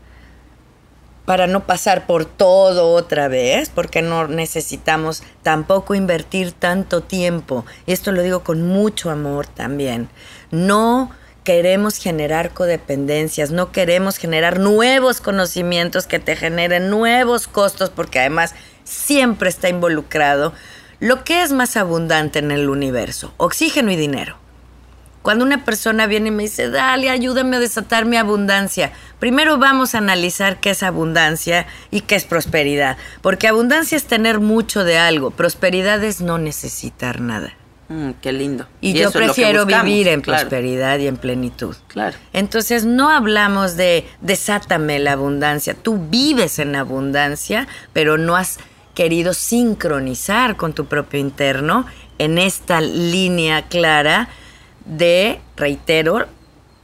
para no pasar por todo otra vez, porque no necesitamos tampoco invertir tanto tiempo. Y esto lo digo con mucho amor también. No queremos generar codependencias, no queremos generar nuevos conocimientos que te generen nuevos costos, porque además siempre está involucrado lo que es más abundante en el universo, oxígeno y dinero. Cuando una persona viene y me dice, dale, ayúdame a desatar mi abundancia, primero vamos a analizar qué es abundancia y qué es prosperidad. Porque abundancia es tener mucho de algo, prosperidad es no necesitar nada. Mm, qué lindo. Y, yo prefiero vivir en prosperidad y en plenitud. Claro. Entonces no hablamos de desátame la abundancia. Tú vives en abundancia, pero no has querido sincronizar con tu propio interno en esta línea clara de, reitero,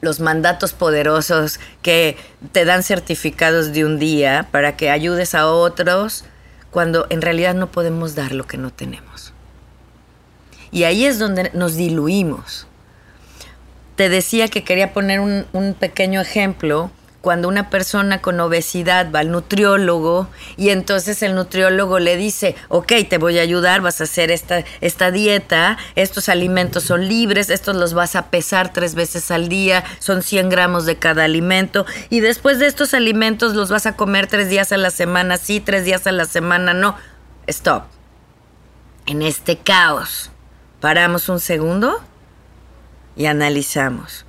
los mandatos poderosos que te dan certificados de un día para que ayudes a otros cuando en realidad no podemos dar lo que no tenemos. Y ahí es donde nos diluimos. Te decía que quería poner un, un pequeño ejemplo cuando una persona con obesidad va al nutriólogo y entonces el nutriólogo le dice, ok, te voy a ayudar, vas a hacer esta, esta dieta, estos alimentos son libres, estos los vas a pesar tres veces al día, son 100 gramos de cada alimento y después de estos alimentos los vas a comer tres días a la semana, sí, tres días a la semana, no. Stop. En este caos, paramos un segundo y analizamos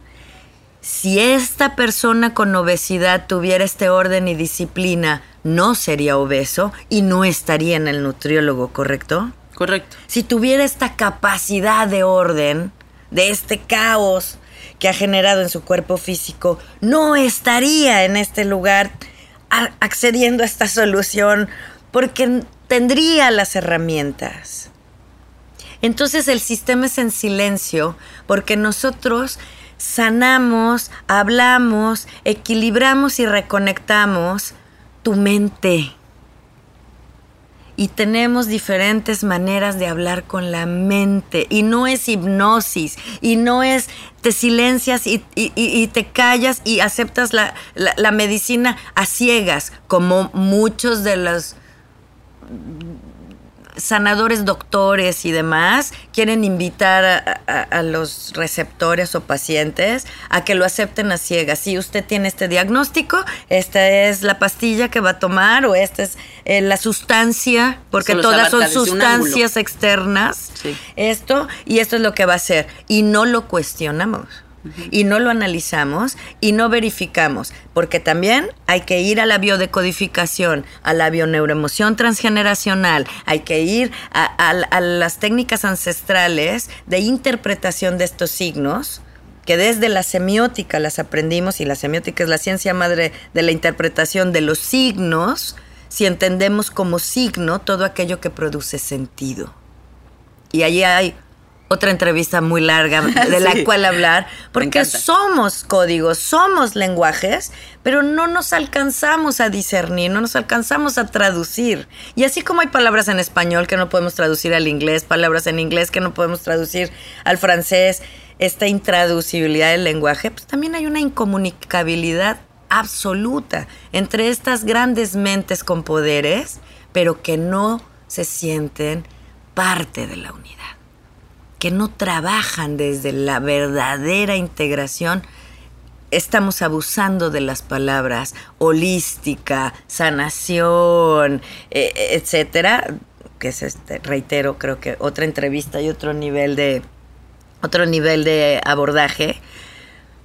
si esta persona con obesidad tuviera este orden y disciplina, no sería obeso y no estaría en el nutriólogo, ¿correcto? Correcto. Si tuviera esta capacidad de orden, de este caos que ha generado en su cuerpo físico, no estaría en este lugar accediendo a esta solución porque tendría las herramientas. Entonces el sistema es en silencio porque nosotros sanamos, hablamos, equilibramos y reconectamos tu mente. Y tenemos diferentes maneras de hablar con la mente. Y no es hipnosis. Y no es te silencias y, te callas y aceptas la, medicina a ciegas, como muchos de los sanadores, doctores y demás quieren invitar a, los receptores o pacientes a que lo acepten a ciegas. Si usted tiene este diagnóstico, esta es la pastilla que va a tomar o esta es eh, la sustancia, porque todas son sustancias externas. Esto y esto es lo que va a hacer. Y no lo cuestionamos y no lo analizamos y no verificamos, porque también hay que ir a la biodecodificación, a la bioneuroemoción transgeneracional, hay que ir a, las técnicas ancestrales de interpretación de estos signos que desde la semiótica las aprendimos y la semiótica es la ciencia madre de la interpretación de los signos, si entendemos como signo todo aquello que produce sentido. Y allí hay otra entrevista muy larga (laughs) de la cual hablar, porque somos códigos, somos lenguajes, pero no nos alcanzamos a discernir, no nos alcanzamos a traducir. Y así como hay palabras en español que no podemos traducir al inglés, palabras en inglés que no podemos traducir al francés, esta intraducibilidad del lenguaje, pues también hay una incomunicabilidad absoluta entre estas grandes mentes con poderes, pero que no se sienten parte de la unidad que no trabajan desde la verdadera integración estamos abusando de las palabras holística, sanación, eh, etcétera, que es este, reitero, creo que otra entrevista y otro nivel de otro nivel de abordaje.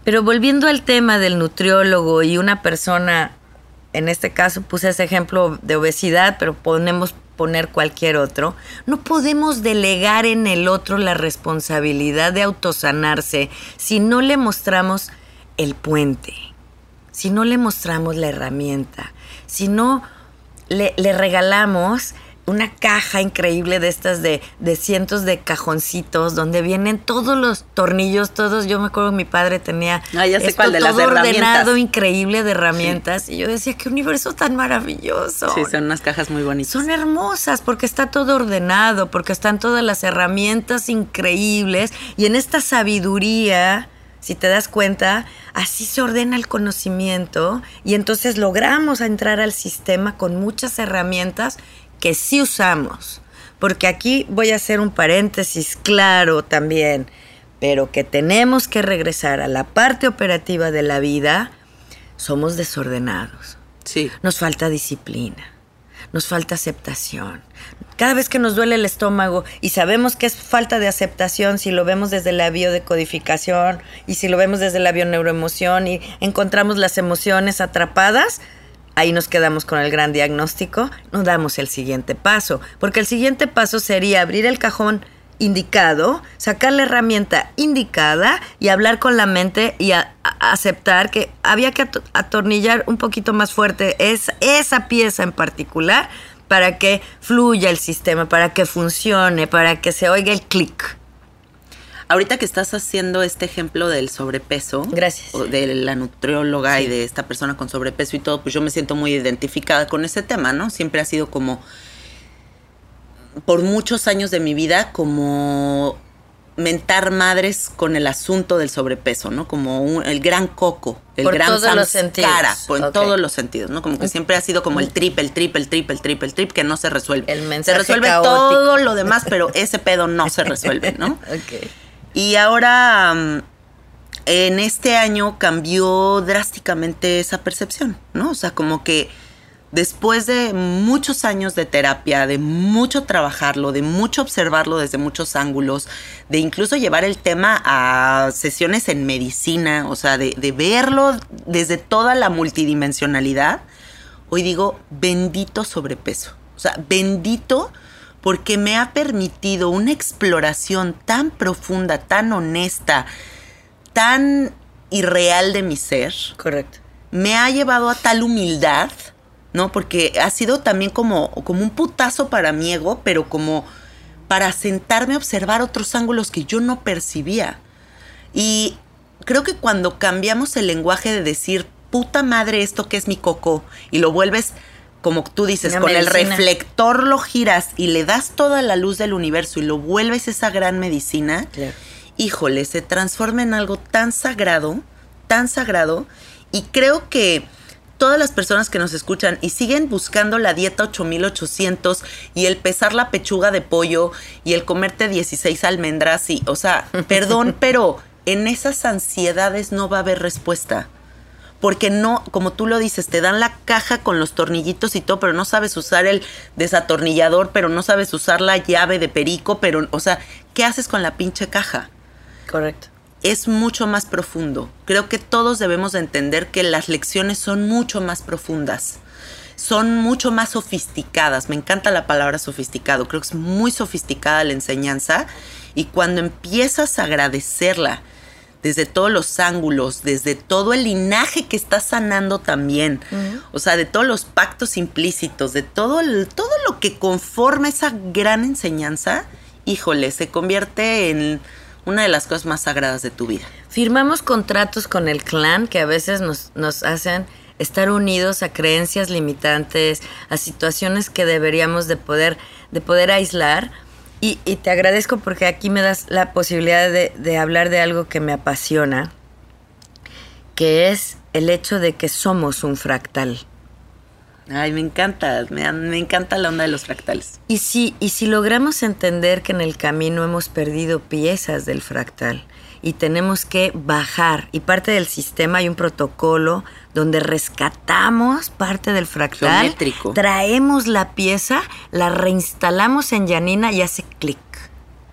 Pero volviendo al tema del nutriólogo y una persona, en este caso puse ese ejemplo de obesidad, pero podemos poner cualquier otro, no podemos delegar en el otro la responsabilidad de autosanarse si no le mostramos el puente, si no le mostramos la herramienta, si no le, le regalamos una caja increíble de estas de, de, cientos de cajoncitos donde vienen todos los tornillos, todos. Yo me acuerdo que mi padre tenía ah, ya sé esto cuál de todo las ordenado, increíble de herramientas. Sí. Y yo decía, qué universo tan maravilloso. Sí, son unas cajas muy bonitas. Son hermosas porque está todo ordenado, porque están todas las herramientas increíbles. Y en esta sabiduría, si te das cuenta, así se ordena el conocimiento y entonces logramos entrar al sistema con muchas herramientas que sí usamos, porque aquí voy a hacer un paréntesis claro también, pero que tenemos que regresar a la parte operativa de la vida, somos desordenados. Sí. Nos falta disciplina, nos falta aceptación. Cada vez que nos duele el estómago y sabemos que es falta de aceptación si lo vemos desde la biodecodificación y si lo vemos desde la bioneuroemoción y encontramos las emociones atrapadas, ahí nos quedamos con el gran diagnóstico, no damos el siguiente paso, porque el siguiente paso sería abrir el cajón indicado, sacar la herramienta indicada y hablar con la mente y a, aceptar que había que atornillar un poquito más fuerte es, esa pieza en particular para que fluya el sistema, para que funcione, para que se oiga el clic. Ahorita que estás haciendo este ejemplo del sobrepeso, gracias, de la nutrióloga sí. y de esta persona con sobrepeso y todo, pues yo me siento muy identificada con ese tema, ¿no? Siempre ha sido como por muchos años de mi vida como mentar madres con el asunto del sobrepeso, ¿no? Como un, el gran coco, el por gran todos los sentidos. por okay. en todos los sentidos, ¿no? Como que siempre ha sido como el trip, el trip, el trip, el trip, el trip que no se resuelve. El mensaje se resuelve caótico. todo lo demás, pero ese pedo no se resuelve, ¿no? (laughs) okay. Y ahora um, en este año cambió drásticamente esa percepción, ¿no? O sea, como que después de muchos años de terapia, de mucho trabajarlo, de mucho observarlo desde muchos ángulos, de incluso llevar el tema a sesiones en medicina, o sea, de, de verlo desde toda la multidimensionalidad, hoy digo, bendito sobrepeso. O sea, bendito porque me ha permitido una exploración tan profunda, tan honesta, tan irreal de mi ser. Correcto. Me ha llevado a tal humildad ¿no? Porque ha sido también como, como un putazo para mi ego, pero como para sentarme a observar otros ángulos que yo no percibía. Y creo que cuando cambiamos el lenguaje de decir, puta madre, esto que es mi coco, y lo vuelves, como tú dices, Una con medicina. el reflector lo giras y le das toda la luz del universo y lo vuelves esa gran medicina, Claro. híjole, se transforma en algo tan sagrado, tan sagrado, y creo que todas las personas que nos escuchan y siguen buscando la dieta 8800 y el pesar la pechuga de pollo y el comerte 16 almendras y, o sea, perdón, (laughs) pero en esas ansiedades no va a haber respuesta. Porque no, como tú lo dices, te dan la caja con los tornillitos y todo, pero no sabes usar el desatornillador, pero no sabes usar la llave de perico, pero, o sea, ¿qué haces con la pinche caja? Correcto. es mucho más profundo. Creo que todos debemos de entender que las lecciones son mucho más profundas. Son mucho más sofisticadas. Me encanta la palabra sofisticado. Creo que es muy sofisticada la enseñanza. Y cuando empiezas a agradecerla desde todos los ángulos, desde todo el linaje que está sanando también, o sea, de todos los pactos implícitos, de todo, el- todo lo que conforma esa gran enseñanza, híjole, se convierte en una de las cosas más sagradas de tu vida. Firmamos contratos con el clan que a veces nos, nos hacen estar unidos a creencias limitantes, a situaciones que deberíamos de poder, de poder aislar. Y, y te agradezco porque aquí me das la posibilidad de, de hablar de algo que me apasiona, que es el hecho de que somos un fractal. Ay, me encanta, me, me encanta la onda de los fractales. Y si, y si logramos entender que en el camino hemos perdido piezas del fractal y tenemos que bajar. Y parte del sistema hay un protocolo donde rescatamos parte del fractal, Geométrico. traemos la pieza, la reinstalamos en Yanina y hace clic.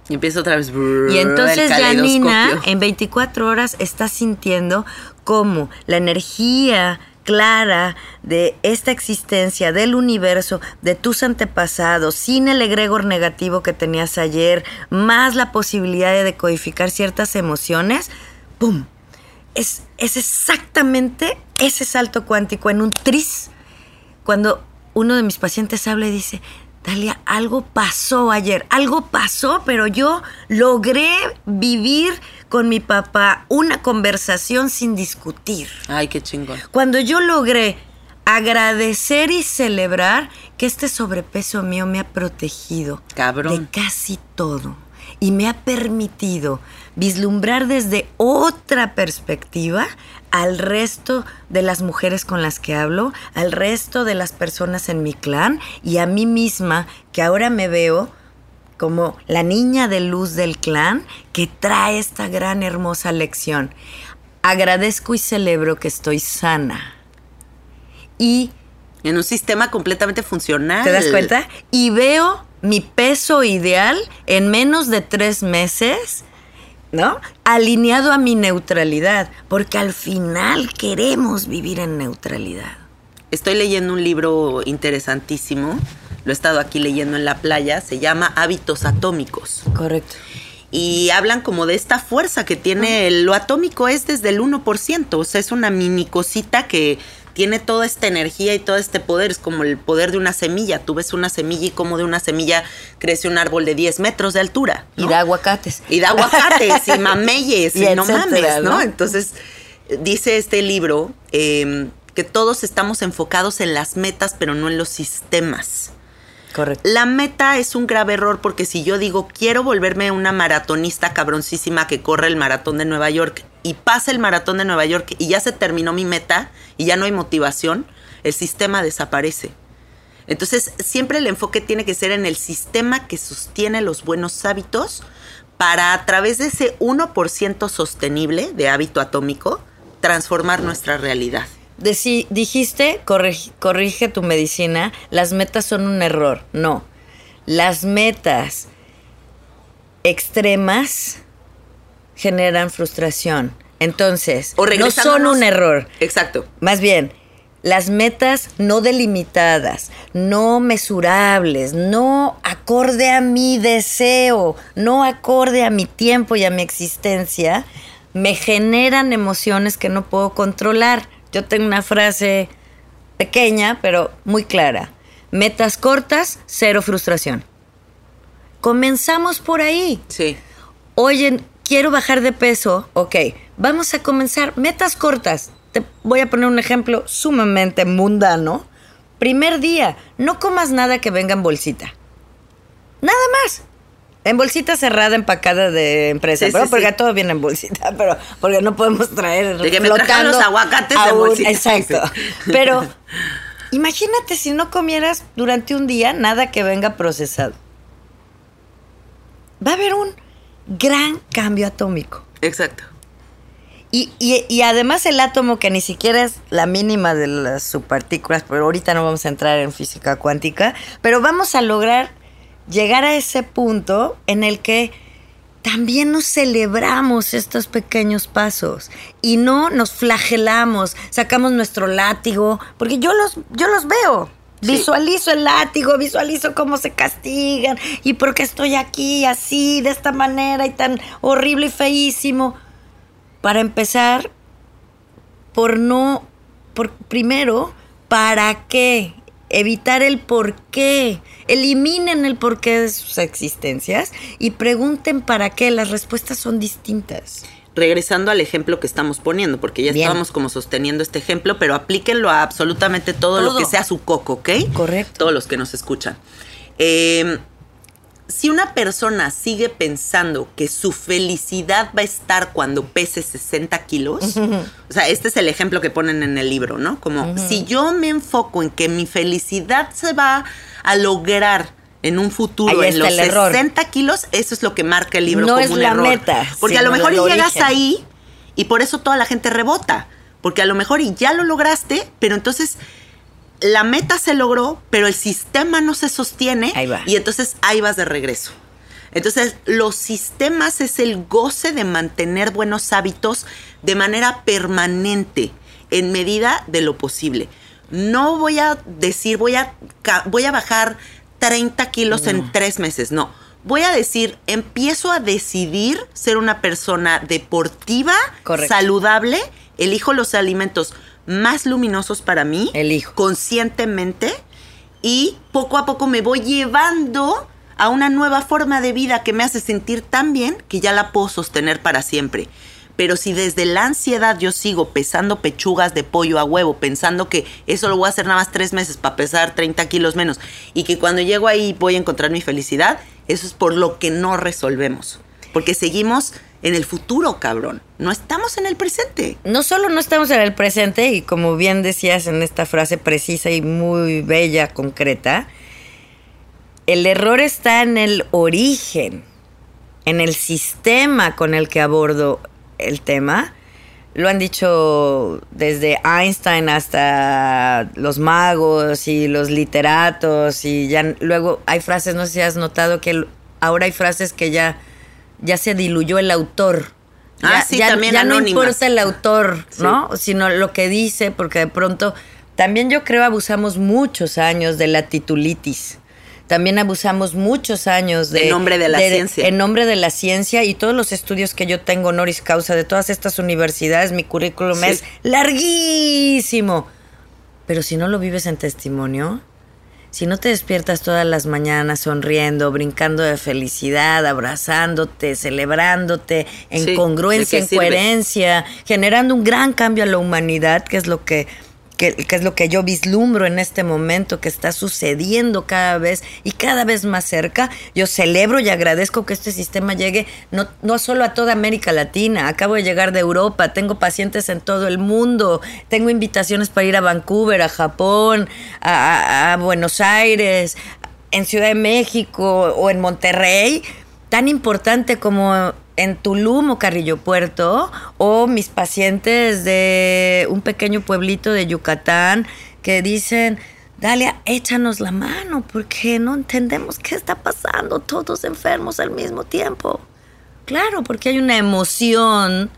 Y empieza otra vez. Y entonces Janina en 24 horas está sintiendo cómo la energía clara de esta existencia, del universo, de tus antepasados, sin el egregor negativo que tenías ayer, más la posibilidad de decodificar ciertas emociones, ¡pum! Es, es exactamente ese salto cuántico en un tris. Cuando uno de mis pacientes habla y dice, Dalia, algo pasó ayer, algo pasó, pero yo logré vivir con mi papá una conversación sin discutir. Ay, qué chingón. Cuando yo logré agradecer y celebrar que este sobrepeso mío me ha protegido Cabrón. de casi todo y me ha permitido vislumbrar desde otra perspectiva al resto de las mujeres con las que hablo, al resto de las personas en mi clan y a mí misma que ahora me veo como la niña de luz del clan que trae esta gran hermosa lección. Agradezco y celebro que estoy sana. Y En un sistema completamente funcional. ¿Te das cuenta? Y veo mi peso ideal en menos de tres meses, ¿no? Alineado a mi neutralidad, porque al final queremos vivir en neutralidad. Estoy leyendo un libro interesantísimo. Lo he estado aquí leyendo en la playa. Se llama Hábitos Atómicos. Correcto. Y hablan como de esta fuerza que tiene. Lo atómico es desde el 1%. O sea, es una mini cosita que tiene toda esta energía y todo este poder. Es como el poder de una semilla. Tú ves una semilla y como de una semilla crece un árbol de 10 metros de altura. Y da aguacates. Y da aguacates y mameyes (laughs) y, Y no mames, ¿no? ¿no? Entonces, dice este libro eh, que todos estamos enfocados en las metas, pero no en los sistemas. Correcto. La meta es un grave error porque si yo digo quiero volverme una maratonista cabroncísima que corre el maratón de Nueva York y pasa el maratón de Nueva York y ya se terminó mi meta y ya no hay motivación, el sistema desaparece. Entonces, siempre el enfoque tiene que ser en el sistema que sostiene los buenos hábitos para a través de ese 1% sostenible de hábito atómico transformar nuestra realidad. Deci- dijiste, corrige, corrige tu medicina, las metas son un error. No. Las metas extremas generan frustración. Entonces, O no son un error. Exacto. Más bien, las metas no delimitadas, no mesurables, no acorde a mi deseo, no acorde a mi tiempo y a mi existencia, me generan emociones que no puedo controlar. Yo tengo una frase pequeña, pero muy clara. Metas cortas, cero frustración. Comenzamos por ahí. Sí. Oye, quiero bajar de peso. Ok, vamos a comenzar. Metas cortas. Te voy a poner un ejemplo sumamente mundano. Primer día, no comas nada que venga en bolsita. Nada más. En bolsita cerrada, empacada de empresa. Sí, pero sí, porque sí. todo viene en bolsita, (laughs) pero porque no podemos traer. De que me trajeron los aguacates a en un- bolsita. Exacto. (laughs) Pero imagínate si no comieras durante un día nada que venga procesado. Va a haber un gran cambio atómico. Exacto. Y, y- y además el átomo, que ni siquiera es la mínima de las subpartículas, pero ahorita no vamos a entrar en física cuántica, pero vamos a lograr llegar a ese punto en el que también nos celebramos estos pequeños pasos y no nos flagelamos, sacamos nuestro látigo, porque yo los, yo los veo. Visualizo el látigo, visualizo cómo se castigan y por qué estoy aquí así, de esta manera y tan horrible y feísimo. Para empezar, por no, por primero, ¿para qué? Evitar el por qué. Eliminen el porqué de sus existencias y pregunten para qué. Las respuestas son distintas. regresando al ejemplo que estamos poniendo, porque ya Bien. estábamos como sosteniendo este ejemplo, pero aplíquenlo a absolutamente todo, lo Todo. que sea su coco, ¿ok? Correcto. Todos los que nos escuchan. Eh, si una persona sigue pensando que su felicidad va a estar cuando pese 60 kilos, o sea, este es el ejemplo que ponen en el libro, ¿no? Como si yo me enfoco en que mi felicidad se va a lograr en un futuro Ahí en los el error. 60 kilos, eso es lo que marca el libro No como es un la error. meta, Porque a lo mejor llegas origen. ahí y por eso toda la gente rebota. Porque a lo mejor y ya lo lograste, pero entonces la meta se logró, pero el sistema no se sostiene Ahí va. y entonces ahí vas de regreso. Entonces, los sistemas es el goce de mantener buenos hábitos de manera permanente, en medida de lo posible. No voy a decir, voy a, voy a bajar 30 kilos en tres meses, no. Voy a decir, empiezo a decidir ser una persona deportiva, Correcto. saludable, elijo los alimentos más luminosos para mí, Elijo. conscientemente y poco a poco me voy llevando a una nueva forma de vida que me hace sentir tan bien que ya la puedo sostener para siempre. Pero si desde la ansiedad yo sigo pesando pechugas de pollo a huevo, pensando que eso lo voy a hacer nada más tres meses para pesar 30 kilos menos y que cuando llego ahí voy a encontrar mi felicidad, eso es por lo que no resolvemos. Porque seguimos en el futuro, cabrón. No estamos en el presente. no solo no estamos en el presente, y como bien decías en esta frase precisa y muy bella, concreta, el error está en el origen, en el sistema con el que abordo el tema. Lo han dicho desde Einstein hasta los magos y los literatos y ya luego hay frases, no sé si has notado que ahora hay frases que ya, ya se diluyó el autor. Ah, Ya- sí, ya, también ya no importa el autor, ¿no? Sino lo que dice, porque de pronto también yo creo abusamos muchos años de la titulitis. También abusamos muchos años de... En nombre de la ciencia. En nombre de la ciencia y todos los estudios que yo tengo honoris causa de todas estas universidades, mi currículum Sí. es larguísimo. Pero si no lo vives en testimonio, si no te despiertas todas las mañanas sonriendo, brincando de felicidad, abrazándote, celebrándote, en Sí, congruencia, ¿de en coherencia, generando un gran cambio a la humanidad, que es lo que, que, es lo que yo vislumbro en este momento, que está sucediendo cada vez y cada vez más cerca. Yo celebro y agradezco que este sistema llegue no, no solo a toda América Latina, acabo de llegar de Europa, tengo pacientes en todo el mundo, tengo invitaciones para ir a Vancouver, a Japón, a Buenos Aires, en Ciudad de México o en Monterrey tan importante como en Tulum o Carrillo Puerto, o mis pacientes de un pequeño pueblito de Yucatán que dicen, Dalia, échanos la mano porque no entendemos qué está pasando, todos enfermos al mismo tiempo. Claro, porque hay una emoción,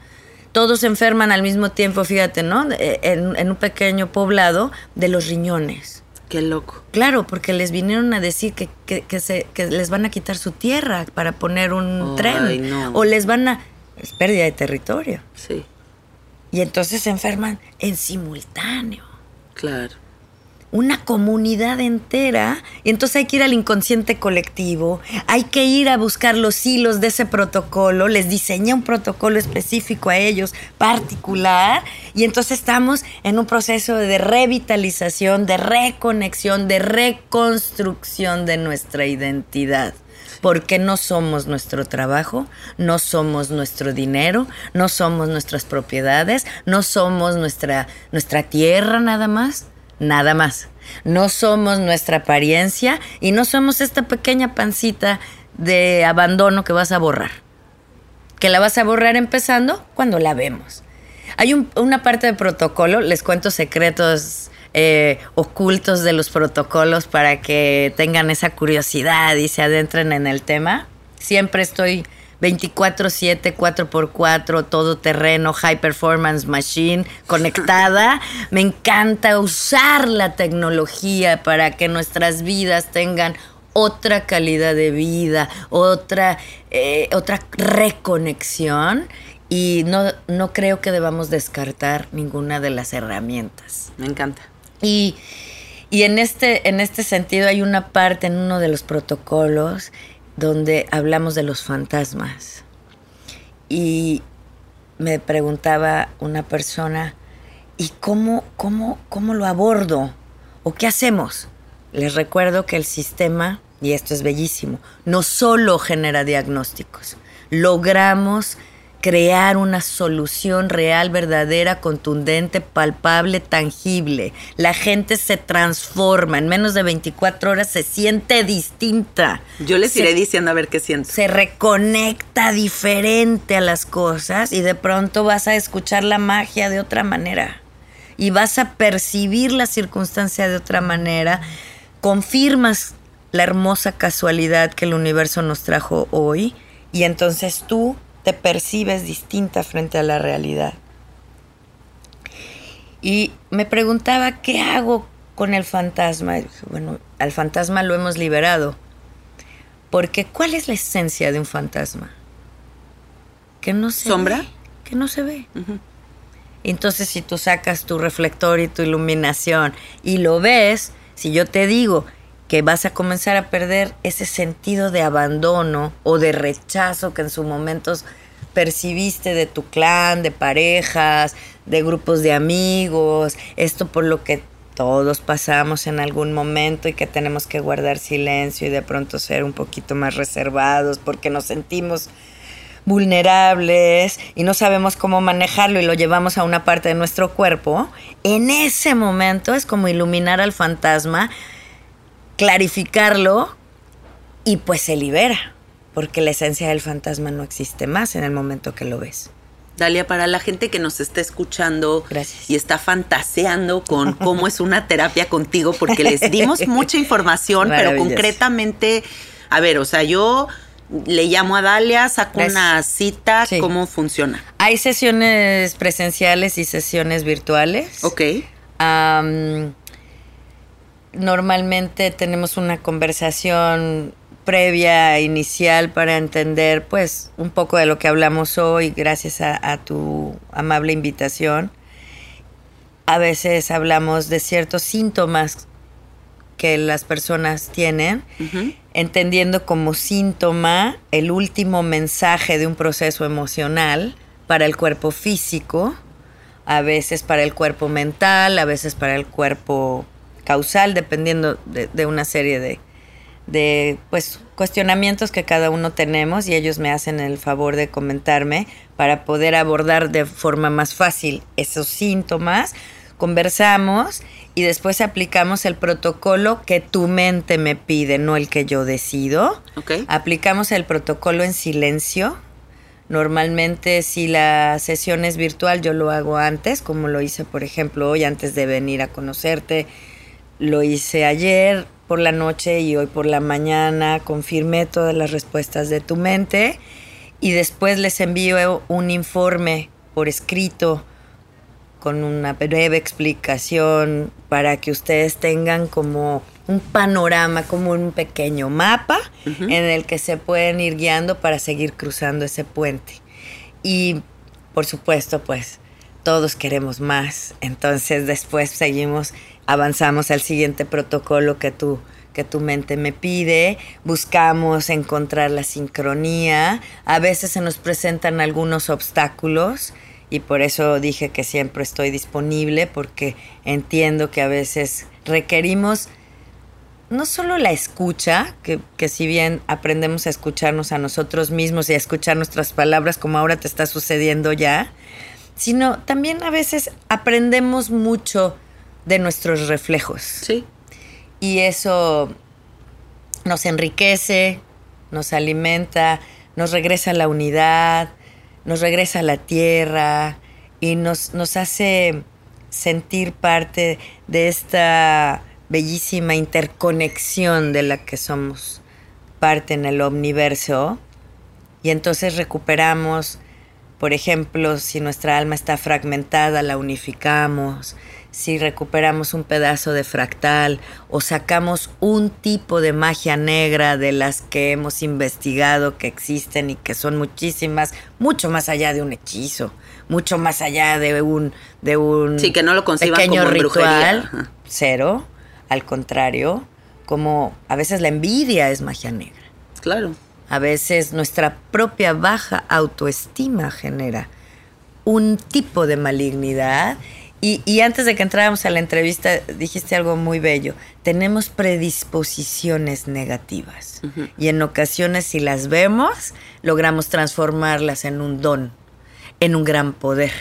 todos enferman al mismo tiempo, fíjate, ¿no? En, en un pequeño poblado de los riñones. Qué loco. Claro, porque les vinieron a decir que, que, que se, que les van a quitar su tierra para poner un tren. no. O les van a... Es pérdida de territorio. Sí, Y entonces se enferman en simultáneo. claro. Una comunidad entera. Y entonces hay que ir al inconsciente colectivo. Hay que ir a buscar los hilos de ese protocolo. Les diseñé un protocolo específico a ellos, particular. Y entonces estamos en un proceso de revitalización, de reconexión, de reconstrucción de nuestra identidad. Porque no somos nuestro trabajo, no somos nuestro dinero, no somos nuestras propiedades, no somos nuestra, nuestra tierra nada más, nada más. No somos nuestra apariencia y no somos esta pequeña pancita de abandono que vas a borrar. Que la vas a borrar empezando cuando la vemos. Hay un- una parte de protocolo, les cuento secretos eh, ocultos de los protocolos para que tengan esa curiosidad y se adentren en el tema. Siempre estoy 24/7, 4x4, todo terreno, high performance machine, conectada. (laughs) Me encanta usar la tecnología para que nuestras vidas tengan otra calidad de vida, otra, eh, otra reconexión y no, no creo que debamos descartar ninguna de las herramientas. Me encanta. Y, y en, este, en este sentido hay una parte en uno de los protocolos donde hablamos de los fantasmas. Y me preguntaba una persona, ¿y cómo, cómo, cómo lo abordo? ¿O qué hacemos? Les recuerdo que el sistema, y esto es bellísimo, no solo genera diagnósticos, logramos crear una solución real, verdadera, contundente, palpable, tangible. La gente se transforma, en menos de 24 horas se siente distinta. Yo les Se- iré diciendo a ver qué siento. se reconecta diferente a las cosas y de pronto vas a escuchar la magia de otra manera y vas a percibir la circunstancia de otra manera, confirmas la hermosa casualidad que el universo nos trajo hoy y entonces tú te percibes distinta frente a la realidad. Y me preguntaba, ¿qué hago con el fantasma? Y dije, bueno, al fantasma lo hemos liberado. Porque ¿cuál es la esencia de un fantasma? Que no se ¿Sombra? ve, que no se ve. Entonces, si tú sacas tu reflector y tu iluminación y lo ves, si yo te digo que vas a comenzar a perder ese sentido de abandono o de rechazo que en sus momentos percibiste de tu clan, de parejas, de grupos de amigos, esto por lo que todos pasamos en algún momento y que tenemos que guardar silencio y de pronto ser un poquito más reservados porque nos sentimos vulnerables y no sabemos cómo manejarlo y lo llevamos a una parte de nuestro cuerpo, en ese momento es como iluminar al fantasma, clarificarlo y pues se libera, porque la esencia del fantasma no existe más en el momento que lo ves. Dalia, para la gente que nos está escuchando Gracias. y está fantaseando con (laughs) cómo es una terapia contigo, porque les dimos (laughs) mucha información, pero concretamente, a ver, o sea, yo le llamo a Dalia, saco Gracias. una cita, Sí. ¿cómo funciona? Hay sesiones presenciales y sesiones virtuales. Ok. Normalmente tenemos una conversación previa, inicial, para entender pues un poco de lo que hablamos hoy, gracias a, a tu amable invitación. A veces hablamos de ciertos síntomas que las personas tienen, entendiendo como síntoma el último mensaje de un proceso emocional para el cuerpo físico, a veces para el cuerpo mental, a veces para el cuerpo causal, dependiendo de, de una serie de, de pues, cuestionamientos que cada uno tenemos y ellos me hacen el favor de comentarme para poder abordar de forma más fácil esos síntomas. Conversamos y después aplicamos el protocolo que tu mente me pide, no el que yo decido. Ok. Aplicamos el protocolo en silencio. Normalmente si la sesión es virtual yo lo hago antes, como lo hice por ejemplo hoy antes de venir a conocerte. Lo hice ayer por la noche y hoy por la mañana. Confirmé todas las respuestas de tu mente y después les envío un informe por escrito con una breve explicación para que ustedes tengan como un panorama, como un pequeño mapa en el que se pueden ir guiando para seguir cruzando ese puente. Y por supuesto, pues todos queremos más. Entonces después seguimos, avanzamos al siguiente protocolo que tú que tu mente me pide, buscamos encontrar la sincronía, a veces se nos presentan algunos obstáculos y por eso dije que siempre estoy disponible porque entiendo que a veces requerimos no solo la escucha, que, que si bien aprendemos a escucharnos a nosotros mismos y a escuchar nuestras palabras como ahora te está sucediendo ya, sino también a veces aprendemos mucho de nuestros reflejos. Sí. Y eso nos enriquece, nos alimenta, nos regresa a la unidad, nos regresa a la tierra y nos, nos hace sentir parte de esta bellísima interconexión de la que somos parte en el universo. Y entonces recuperamos, por ejemplo, si nuestra alma está fragmentada, la unificamos. Si recuperamos un pedazo de fractal o sacamos un tipo de magia negra de las que hemos investigado que existen y que son muchísimas, mucho más allá de un hechizo, mucho más allá de un de un Sí, que no lo pequeño como ritual, cero, al contrario, como a veces la envidia es magia negra. Claro. A veces nuestra propia baja autoestima genera un tipo de malignidad. Y, y antes de que entráramos a la entrevista, dijiste algo muy bello. Tenemos predisposiciones negativas. Y en ocasiones, si las vemos, logramos transformarlas en un don en un gran poder.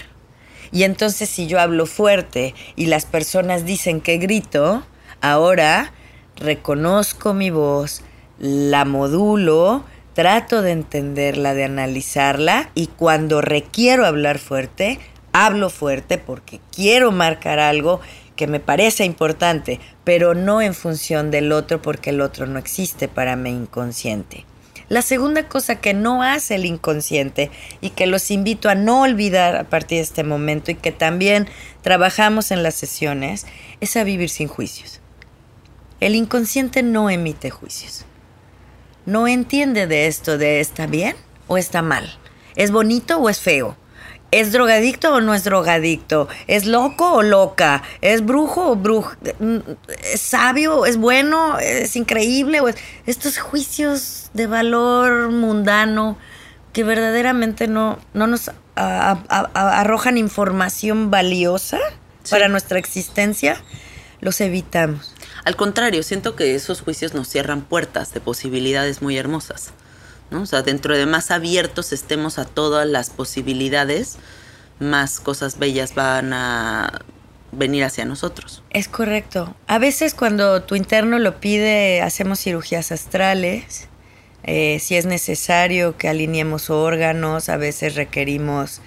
Y entonces si yo hablo fuerte y las personas dicen que grito, ahora reconozco mi voz, la modulo, trato de entenderla, de analizarla y cuando requiero hablar fuerte, hablo fuerte porque quiero marcar algo que me parece importante, pero no en función del otro porque el otro no existe para mi inconsciente. La segunda cosa que no hace el inconsciente y que los invito a no olvidar a partir de este momento y que también trabajamos en las sesiones es a vivir sin juicios. El inconsciente no emite juicios. No entiende de esto de está bien o está mal. ¿Es bonito o es feo? ¿Es drogadicto o no es drogadicto? ¿Es loco o loca? ¿Es brujo o brujo? ¿Es sabio? ¿Es bueno? ¿Es increíble? Estos juicios de valor mundano que verdaderamente no, no nos arrojan información valiosa para nuestra existencia, los evitamos. Al contrario, siento que esos juicios nos cierran puertas de posibilidades muy hermosas. O sea, dentro de más abiertos estemos a todas las posibilidades, más cosas bellas van a venir hacia nosotros. Es correcto. A veces cuando tu interno lo pide, hacemos cirugías astrales. Eh, si es necesario que alineemos órganos, a veces requerimos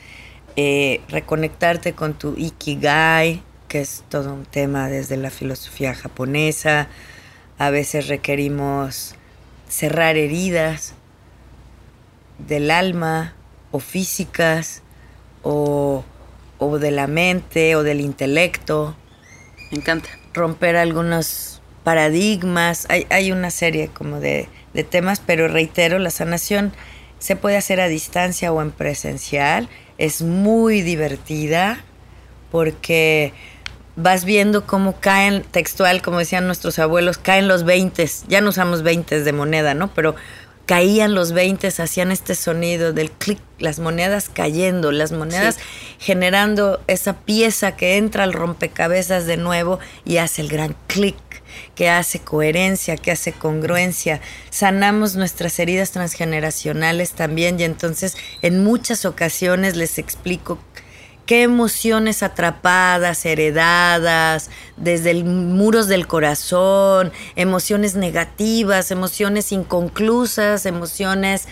eh, reconectarte con tu ikigai, que es todo un tema desde la filosofía japonesa. A veces requerimos cerrar heridas del alma o físicas o, de la mente o del intelecto. Me encanta. Romper algunos paradigmas. Hay, hay una serie como de, de temas, pero reitero, la sanación se puede hacer a distancia o en presencial. Es muy divertida porque vas viendo cómo caen, textual, como decían nuestros abuelos, caen los 20, ya no usamos 20 de moneda, ¿no? Pero caían los 20, hacían este sonido del clic, las monedas cayendo, las monedas generando esa pieza que entra al rompecabezas de nuevo y hace el gran clic, que hace coherencia, que hace congruencia. Sanamos nuestras heridas transgeneracionales también y entonces en muchas ocasiones les explico qué emociones atrapadas, heredadas, desde el muros del corazón, emociones negativas, emociones inconclusas, emociones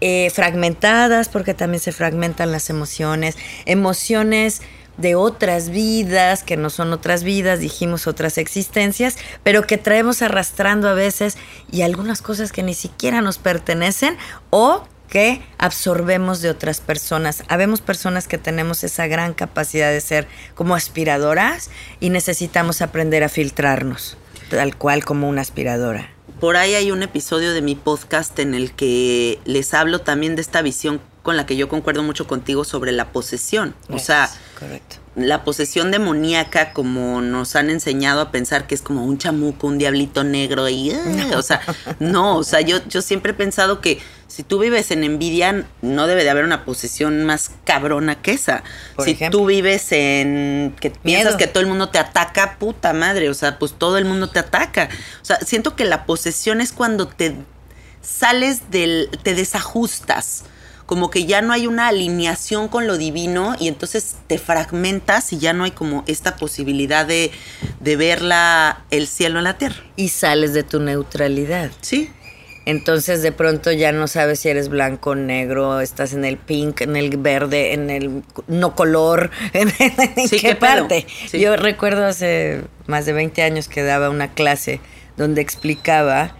eh, fragmentadas, porque también se fragmentan las emociones, emociones de otras vidas, que no son otras vidas, dijimos otras existencias, pero que traemos arrastrando a veces y algunas cosas que ni siquiera nos pertenecen o que absorbemos de otras personas. Habemos personas que tenemos esa gran capacidad de ser como aspiradoras y necesitamos aprender a filtrarnos, tal cual como una aspiradora. Por ahí hay un episodio de mi podcast en el que les hablo también de esta visión con la que yo concuerdo mucho contigo sobre la posesión. o sea, correcto la posesión demoníaca como nos han enseñado a pensar que es como un chamuco, un diablito negro y o sea, no, o sea, yo yo siempre he pensado que si tú vives en envidia no debe de haber una posesión más cabrona que esa. si tú vives en que piensas que todo el mundo te ataca, puta madre, o sea, pues todo el mundo te ataca. O sea, siento que la posesión es cuando te sales del te desajustas como que ya no hay una alineación con lo divino y entonces te fragmentas y ya no hay como esta posibilidad de, de ver el cielo en la tierra. Y sales de tu neutralidad. Sí. Entonces de pronto ya no sabes si eres blanco, negro, estás en el pink, en el verde, en el no color, (laughs) en, qué, parte. Yo recuerdo hace más de 20 años que daba una clase donde explicaba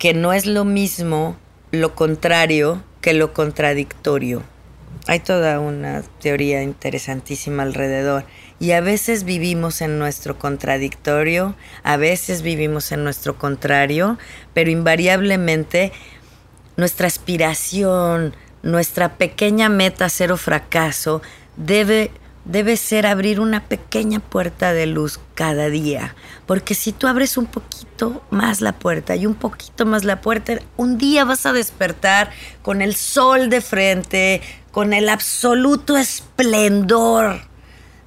que no es lo mismo lo contrario que lo contradictorio. Hay toda una teoría interesantísima alrededor y a veces vivimos en nuestro contradictorio, a veces vivimos en nuestro contrario, pero invariablemente nuestra aspiración, nuestra pequeña meta cero fracaso debe debe ser abrir una pequeña puerta de luz cada día. Porque si tú abres un poquito más la puerta y un poquito más la puerta, un día vas a despertar con el sol de frente, con el absoluto esplendor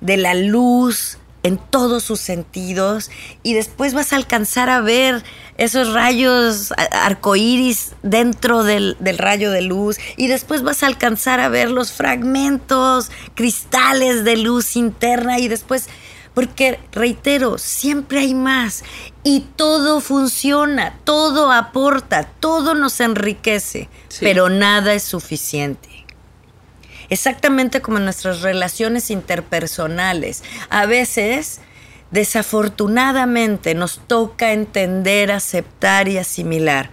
de la luz en todos sus sentidos y después vas a alcanzar a ver esos rayos arcoíris dentro del, del, rayo de luz y después vas a alcanzar a ver los fragmentos cristales de luz interna y después porque, reitero, siempre hay más y todo funciona, todo aporta, todo nos enriquece, pero nada es suficiente. Exactamente como en nuestras relaciones interpersonales. A veces, desafortunadamente, nos toca entender, aceptar y asimilar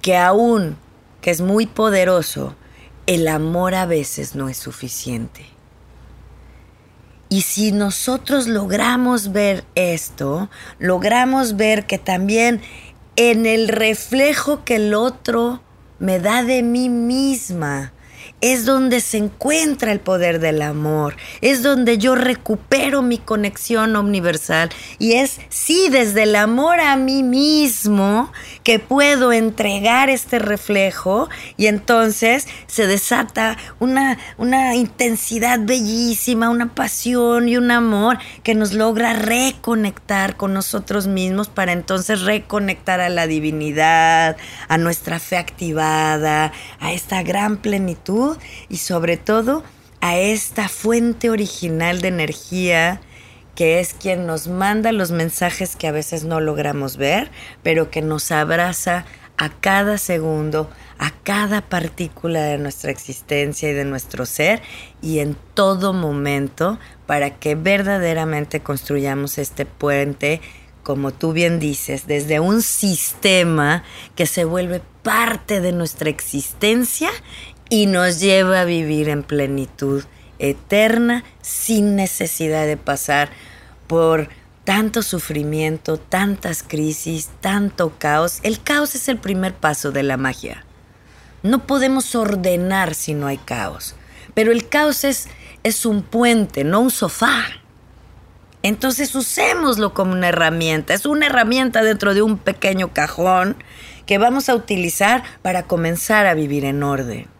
que aún que es muy poderoso, el amor a veces no es suficiente. Y si nosotros logramos ver esto, logramos ver que también en el reflejo que el otro me da de mí misma, es donde se encuentra el poder del amor, es donde yo recupero mi conexión universal y es sí desde el amor a mí mismo que puedo entregar este reflejo y entonces se desata una, una intensidad bellísima, una pasión y un amor que nos logra reconectar con nosotros mismos para entonces reconectar a la divinidad, a nuestra fe activada, a esta gran plenitud y sobre todo a esta fuente original de energía que es quien nos manda los mensajes que a veces no logramos ver, pero que nos abraza a cada segundo, a cada partícula de nuestra existencia y de nuestro ser y en todo momento para que verdaderamente construyamos este puente, como tú bien dices, desde un sistema que se vuelve parte de nuestra existencia y nos lleva a vivir en plenitud eterna sin necesidad de pasar por tanto sufrimiento, tantas crisis, tanto caos. El caos es el primer paso de la magia. No podemos ordenar si no hay caos, pero el caos es, es un puente, no un sofá. Entonces usémoslo como una herramienta. Es una herramienta dentro de un pequeño cajón que vamos a utilizar para comenzar a vivir en orden.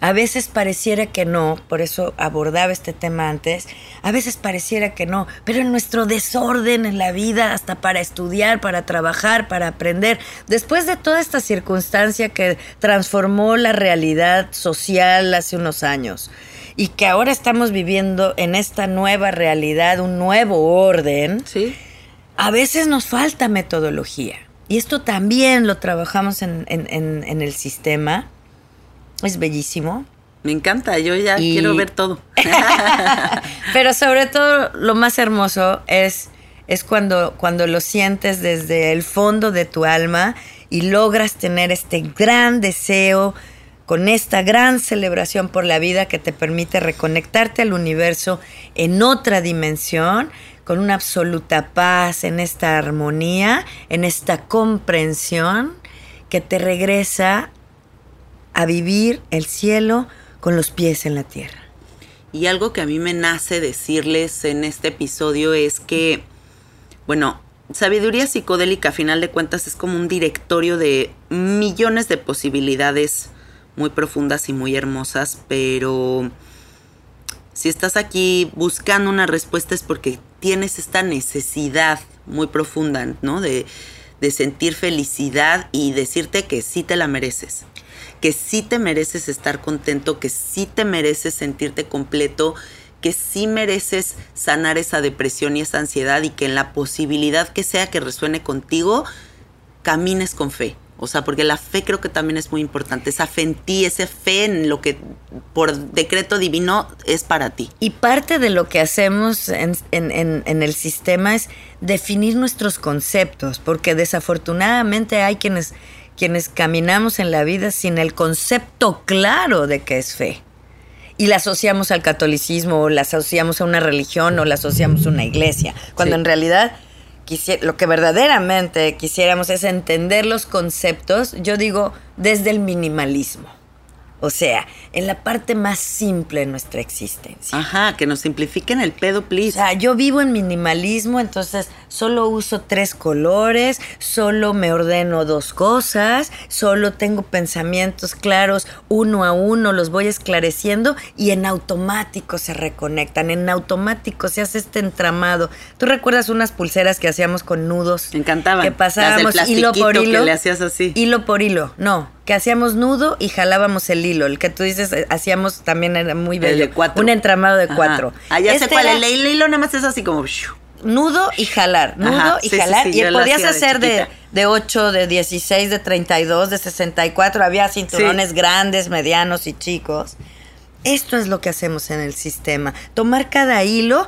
A veces pareciera que no, por eso abordaba este tema antes, a veces pareciera que no, pero en nuestro desorden en la vida, hasta para estudiar, para trabajar, para aprender, después de toda esta circunstancia que transformó la realidad social hace unos años y que ahora estamos viviendo en esta nueva realidad, un nuevo orden, ¿Sí? a veces nos falta metodología. Y esto también lo trabajamos en, en el sistema es bellísimo. Me encanta, yo ya quiero ver todo. (laughs) (laughs) Pero sobre todo lo más hermoso es, es cuando, cuando lo sientes desde el fondo de tu alma y logras tener este gran deseo con esta gran celebración por la vida que te permite reconectarte al universo en otra dimensión, con una absoluta paz, en esta armonía, en esta comprensión que te regresa a vivir el cielo con los pies en la tierra. Y algo que a mí me nace decirles en este episodio es que, bueno, sabiduría psicodélica a final de cuentas es como un directorio de millones de posibilidades muy profundas y muy hermosas, pero si estás aquí buscando una respuesta es porque tienes esta necesidad muy profunda, ¿no? De, de sentir felicidad y decirte que sí te la mereces que sí te mereces estar contento, que sí te mereces sentirte completo, que sí mereces sanar esa depresión y esa ansiedad y que en la posibilidad que sea que resuene contigo, camines con fe. O sea, porque la fe creo que también es muy importante. Esa fe en ti, esa fe en lo que por decreto divino es para ti. Y parte de lo que hacemos en, en el sistema es definir nuestros conceptos, porque desafortunadamente hay quienes quienes caminamos en la vida sin el concepto claro de qué es fe. Y la asociamos al catolicismo, o la asociamos a una religión, o la asociamos a una iglesia, cuando en realidad lo que verdaderamente quisiéramos es entender los conceptos, yo digo, desde el minimalismo. O sea, en la parte más simple de nuestra existencia. Ajá, que nos simplifiquen el pedo, please. O sea, yo vivo en minimalismo, entonces solo uso tres colores, solo me ordeno dos cosas, solo tengo pensamientos claros uno a uno, los voy esclareciendo y en automático se reconectan, en automático se hace este entramado. ¿Tú recuerdas unas pulseras que hacíamos con nudos? Me encantaban. Que pasábamos Las del hilo por hilo. que le hacías así. Hilo por hilo, no. Que hacíamos nudo y jalábamos el hilo. El que tú dices, eh, hacíamos también era muy El bello. de cuatro. Un entramado de Ajá. cuatro. Ah, ya sé Este cuál. era El hilo, nada más es así como... Nudo y jalar, nudo Ajá, y sí, jalar. sí, y podías de hacer de, chiquita. de 8, de 16, de 32, de 64. Había cinturones grandes, medianos y chicos. Esto es lo que hacemos en el sistema. Tomar cada hilo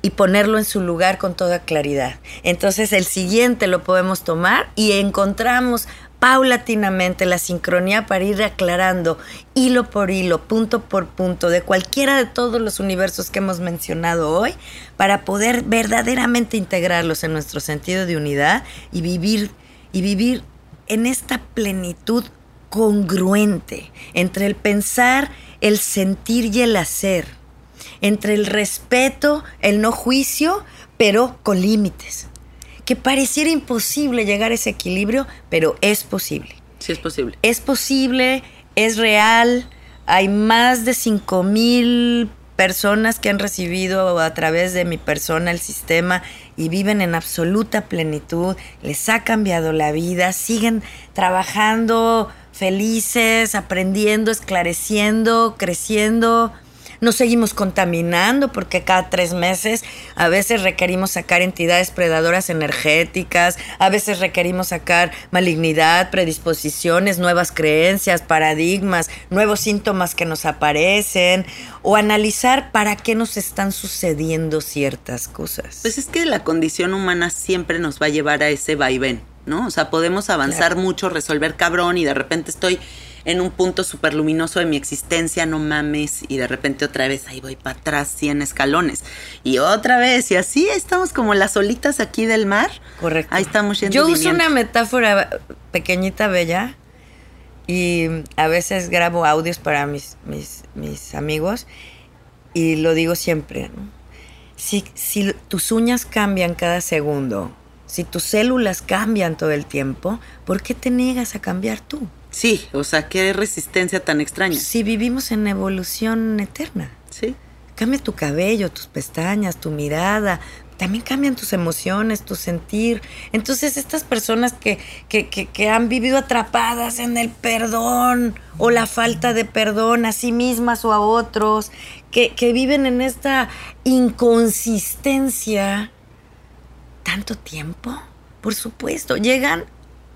y ponerlo en su lugar con toda claridad. Entonces el siguiente lo podemos tomar y encontramos paulatinamente la sincronía para ir aclarando hilo por hilo, punto por punto, de cualquiera de todos los universos que hemos mencionado hoy, para poder verdaderamente integrarlos en nuestro sentido de unidad y vivir, y vivir en esta plenitud congruente entre el pensar, el sentir y el hacer entre el respeto, el no juicio, pero con límites. Que pareciera imposible llegar a ese equilibrio, pero es posible. Sí, es posible. Es posible, es real. Hay más de 5 mil personas que han recibido a través de mi persona el sistema y viven en absoluta plenitud. Les ha cambiado la vida, siguen trabajando felices, aprendiendo, esclareciendo, creciendo. Nos seguimos contaminando porque cada tres meses a veces requerimos sacar entidades predadoras energéticas, a veces requerimos sacar malignidad, predisposiciones, nuevas creencias, paradigmas, nuevos síntomas que nos aparecen o analizar para qué nos están sucediendo ciertas cosas. Pues es que la condición humana siempre nos va a llevar a ese vaivén, ¿no? O sea, podemos avanzar mucho, resolver cabrón y de repente estoy en un punto súper luminoso de mi existencia, no mames, y de repente otra vez ahí voy para atrás 100 escalones. Y otra vez, y así estamos como las olitas aquí del mar. Correcto. Ahí estamos yendo. Yo uso viniendo. una metáfora pequeñita, bella, y a veces grabo audios para mis, mis, mis amigos y lo digo siempre. ¿no? Si, si tus uñas cambian cada segundo, si tus células cambian todo el tiempo, ¿por qué te niegas a cambiar tú? Sí, o sea, qué resistencia tan extraña. Si vivimos en evolución eterna. Sí. Cambia tu cabello, tus pestañas, tu mirada. También cambian tus emociones, tu sentir. Entonces, estas personas que, que, que, que han vivido atrapadas en el perdón o la falta de perdón a sí mismas o a otros, que, que viven en esta inconsistencia tanto tiempo, por supuesto, llegan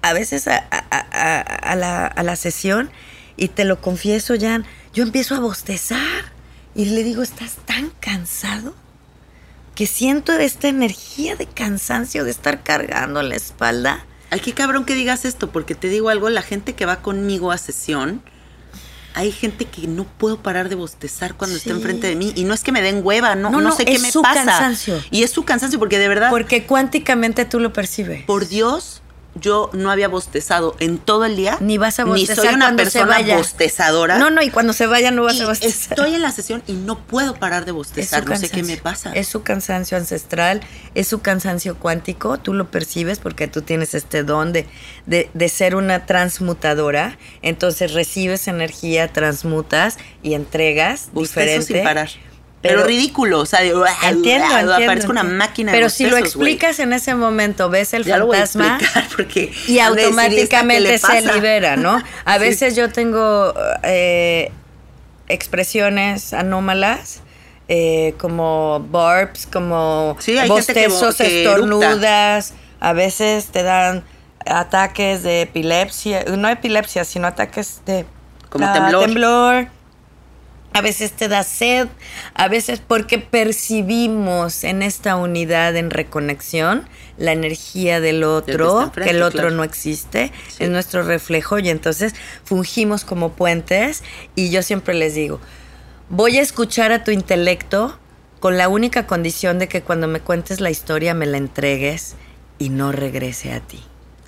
a veces a, a- a- la, a la sesión y te lo confieso, Jan, yo empiezo a bostezar y le digo, ¿estás tan cansado? Que siento esta energía de cansancio de estar cargando la espalda. Ay, qué cabrón que digas esto, porque te digo algo, la gente que va conmigo a sesión, hay gente que no puedo parar de bostezar cuando está Sí. enfrente de mí. Y no es que me den hueva, no, No, no, no, sé qué es me su pasa. cansancio. Y es su cansancio, porque de verdad, Porque cuánticamente tú lo percibes. por Dios, yo no había bostezado en todo el día. Ni vas a Ni bostezar soy una persona bostezadora. No, no, y cuando se vaya no vas Y a bostezar. estoy en la sesión y no puedo parar de bostezar. No sé qué me pasa. Es su cansancio ancestral, es su cansancio cuántico, tú lo percibes porque tú tienes este don de, de, de ser una transmutadora, entonces recibes energía, transmutas y entregas Bostezo diferente. sin parar. Pero, Pero- ridículo, o sea, de, Entiendo, entiendo. Parezco una máquina de Pero si lo explicas en ese momento, ves el Ya fantasma (laughs) porque y han de decir, ¿esta qué automáticamente se libera, ¿no? (laughs) A Sí. veces yo tengo eh, expresiones anómalas. eh, como burps, como Sí, que bostezos, que estornudas, a veces te dan ataques de epilepsia, no epilepsia, sino ataques de Como ah, temblor. temblor. A veces te da sed, a veces porque percibimos en esta unidad en reconexión la energía del otro, enfrente, que el otro claro. no existe, Sí. es nuestro reflejo y entonces fungimos como puentes y yo siempre les digo, voy a escuchar a tu intelecto con la única condición de que cuando me cuentes la historia me la entregues y no regrese a ti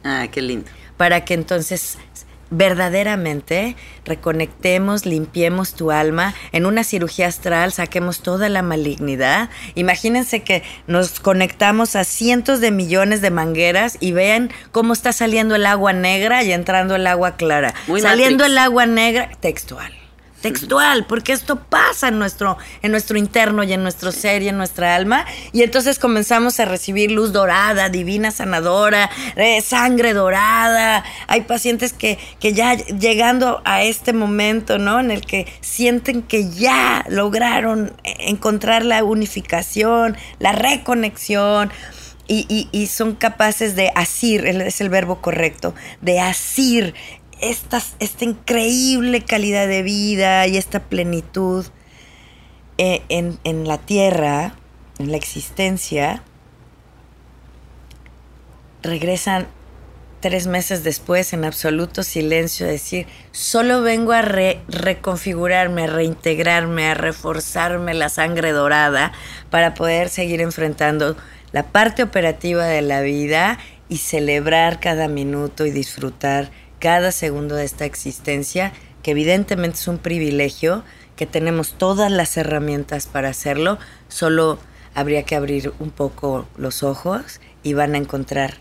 Ah, qué lindo. para que entonces verdaderamente reconectemos, limpiemos tu alma, en una cirugía astral saquemos toda la malignidad. Imagínense que nos conectamos a cientos de millones de mangueras y vean cómo está saliendo el agua negra y entrando el agua clara. Muy saliendo Matrix. el agua negra textual. Textual, porque esto pasa en nuestro, en nuestro interno y en nuestro ser y en nuestra alma. Y entonces comenzamos a recibir luz dorada, divina sanadora, eh, sangre dorada. Hay pacientes que, que ya llegando a este momento, ¿no? En el que sienten que ya lograron encontrar la unificación, la reconexión. Y, y- y son capaces de asir, es el verbo correcto, de asir esta increíble calidad de vida y esta plenitud eh, en, en la tierra, en la existencia, regresan tres meses después en absoluto silencio decir, solo vengo a re- reconfigurarme, a reintegrarme, a reforzarme la sangre dorada para poder seguir enfrentando la parte operativa de la vida y celebrar cada minuto y disfrutar cada segundo de esta existencia, que evidentemente es un privilegio, que tenemos todas las herramientas para hacerlo, solo habría que abrir un poco los ojos y van a encontrar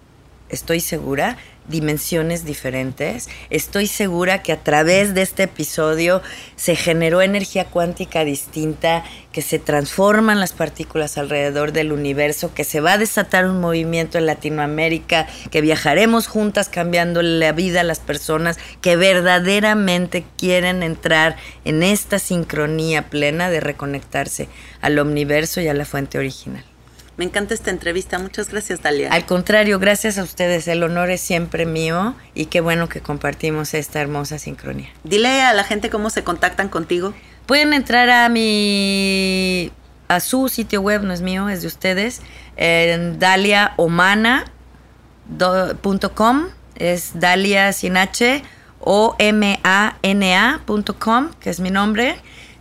estoy segura, dimensiones diferentes. Estoy segura que a través de este episodio se generó energía cuántica distinta, que se transforman las partículas alrededor del universo, que se va a desatar un movimiento en Latinoamérica, que viajaremos juntas cambiando la vida a las personas que verdaderamente quieren entrar en esta sincronía plena de reconectarse al universo y a la fuente original. Me encanta esta entrevista. Muchas gracias, Dalia. Al contrario, gracias a ustedes. El honor es siempre mío y qué bueno que compartimos esta hermosa sincronía. Dile a la gente cómo se contactan contigo. Pueden entrar a mi a su sitio web, no es mío, es de ustedes, en daliaomana.com, es Dalia sin H, o m a n a.com, que es mi nombre.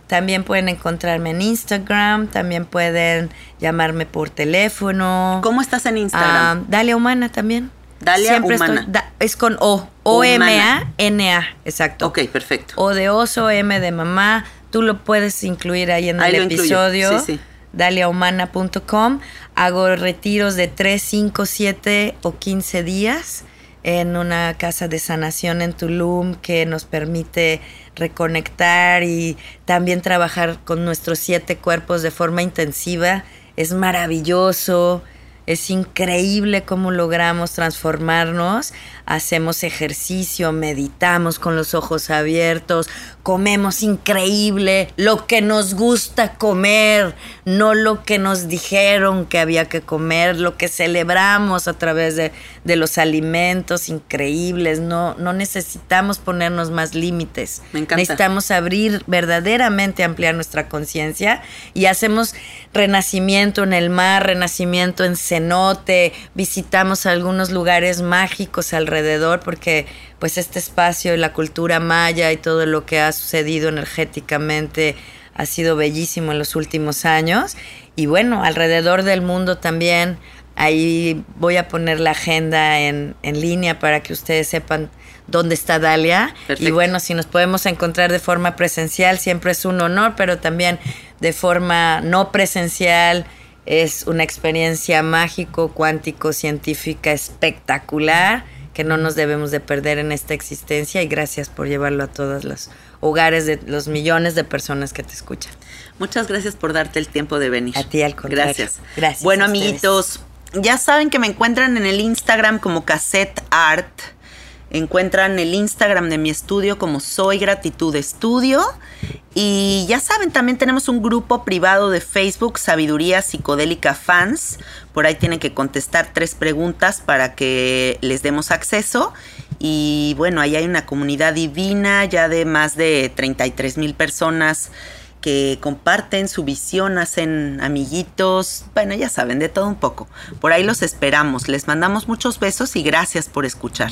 También pueden encontrarme en Instagram, también pueden llamarme por teléfono. ¿Cómo estás en Instagram? Ah, Dalia Humana también. Dalia Siempre Humana. estoy- da- es con O. O-M-A-N-A. Exacto. ok, perfecto. O de oso, M de mamá. Tú lo puedes incluir ahí en Ahí el episodio. Sí, sí. Daliahumana.com. Hago retiros de 3, 5, 7 o 15 días en una casa de sanación en Tulum que nos permite reconectar y también trabajar con nuestros siete cuerpos de forma intensiva. Es maravilloso. Es increíble cómo logramos transformarnos. Hacemos ejercicio, meditamos con los ojos abiertos, comemos increíble, lo que nos gusta comer, no lo que nos dijeron que había que comer, lo que celebramos a través de, de los alimentos increíbles. No, no necesitamos ponernos más límites. Me encanta. Necesitamos abrir verdaderamente, ampliar nuestra conciencia y hacemos renacimiento en el mar, renacimiento en cenote, visitamos algunos lugares mágicos alrededor porque pues este espacio y la cultura maya y todo lo que ha sucedido energéticamente ha sido bellísimo en los últimos años. Y bueno, alrededor del mundo también ahí voy a poner la agenda en, en línea para que ustedes sepan dónde está Dalia. Y bueno, si nos podemos encontrar de forma presencial siempre es un honor, pero también de forma no presencial es una experiencia mágico, cuántico, científica espectacular que no nos debemos de perder en esta existencia y gracias por llevarlo a todos los hogares de los millones de personas que te escuchan. Muchas gracias por darte el tiempo de venir. A ti, al contrario. Gracias. Gracias Bueno, amiguitos, ya saben que me encuentran en el Instagram como Cassette Art. Encuentran el Instagram de mi estudio como Soy Gratitud Estudio. Y ya saben, también tenemos un grupo privado de Facebook, Sabiduría Psicodélica Fans. Por ahí tienen que contestar tres preguntas para que les demos acceso. Y bueno, ahí hay una comunidad divina ya de más de 33 mil personas que comparten su visión, hacen amiguitos, bueno, ya saben, de todo un poco. Por ahí los esperamos, les mandamos muchos besos y gracias por escuchar.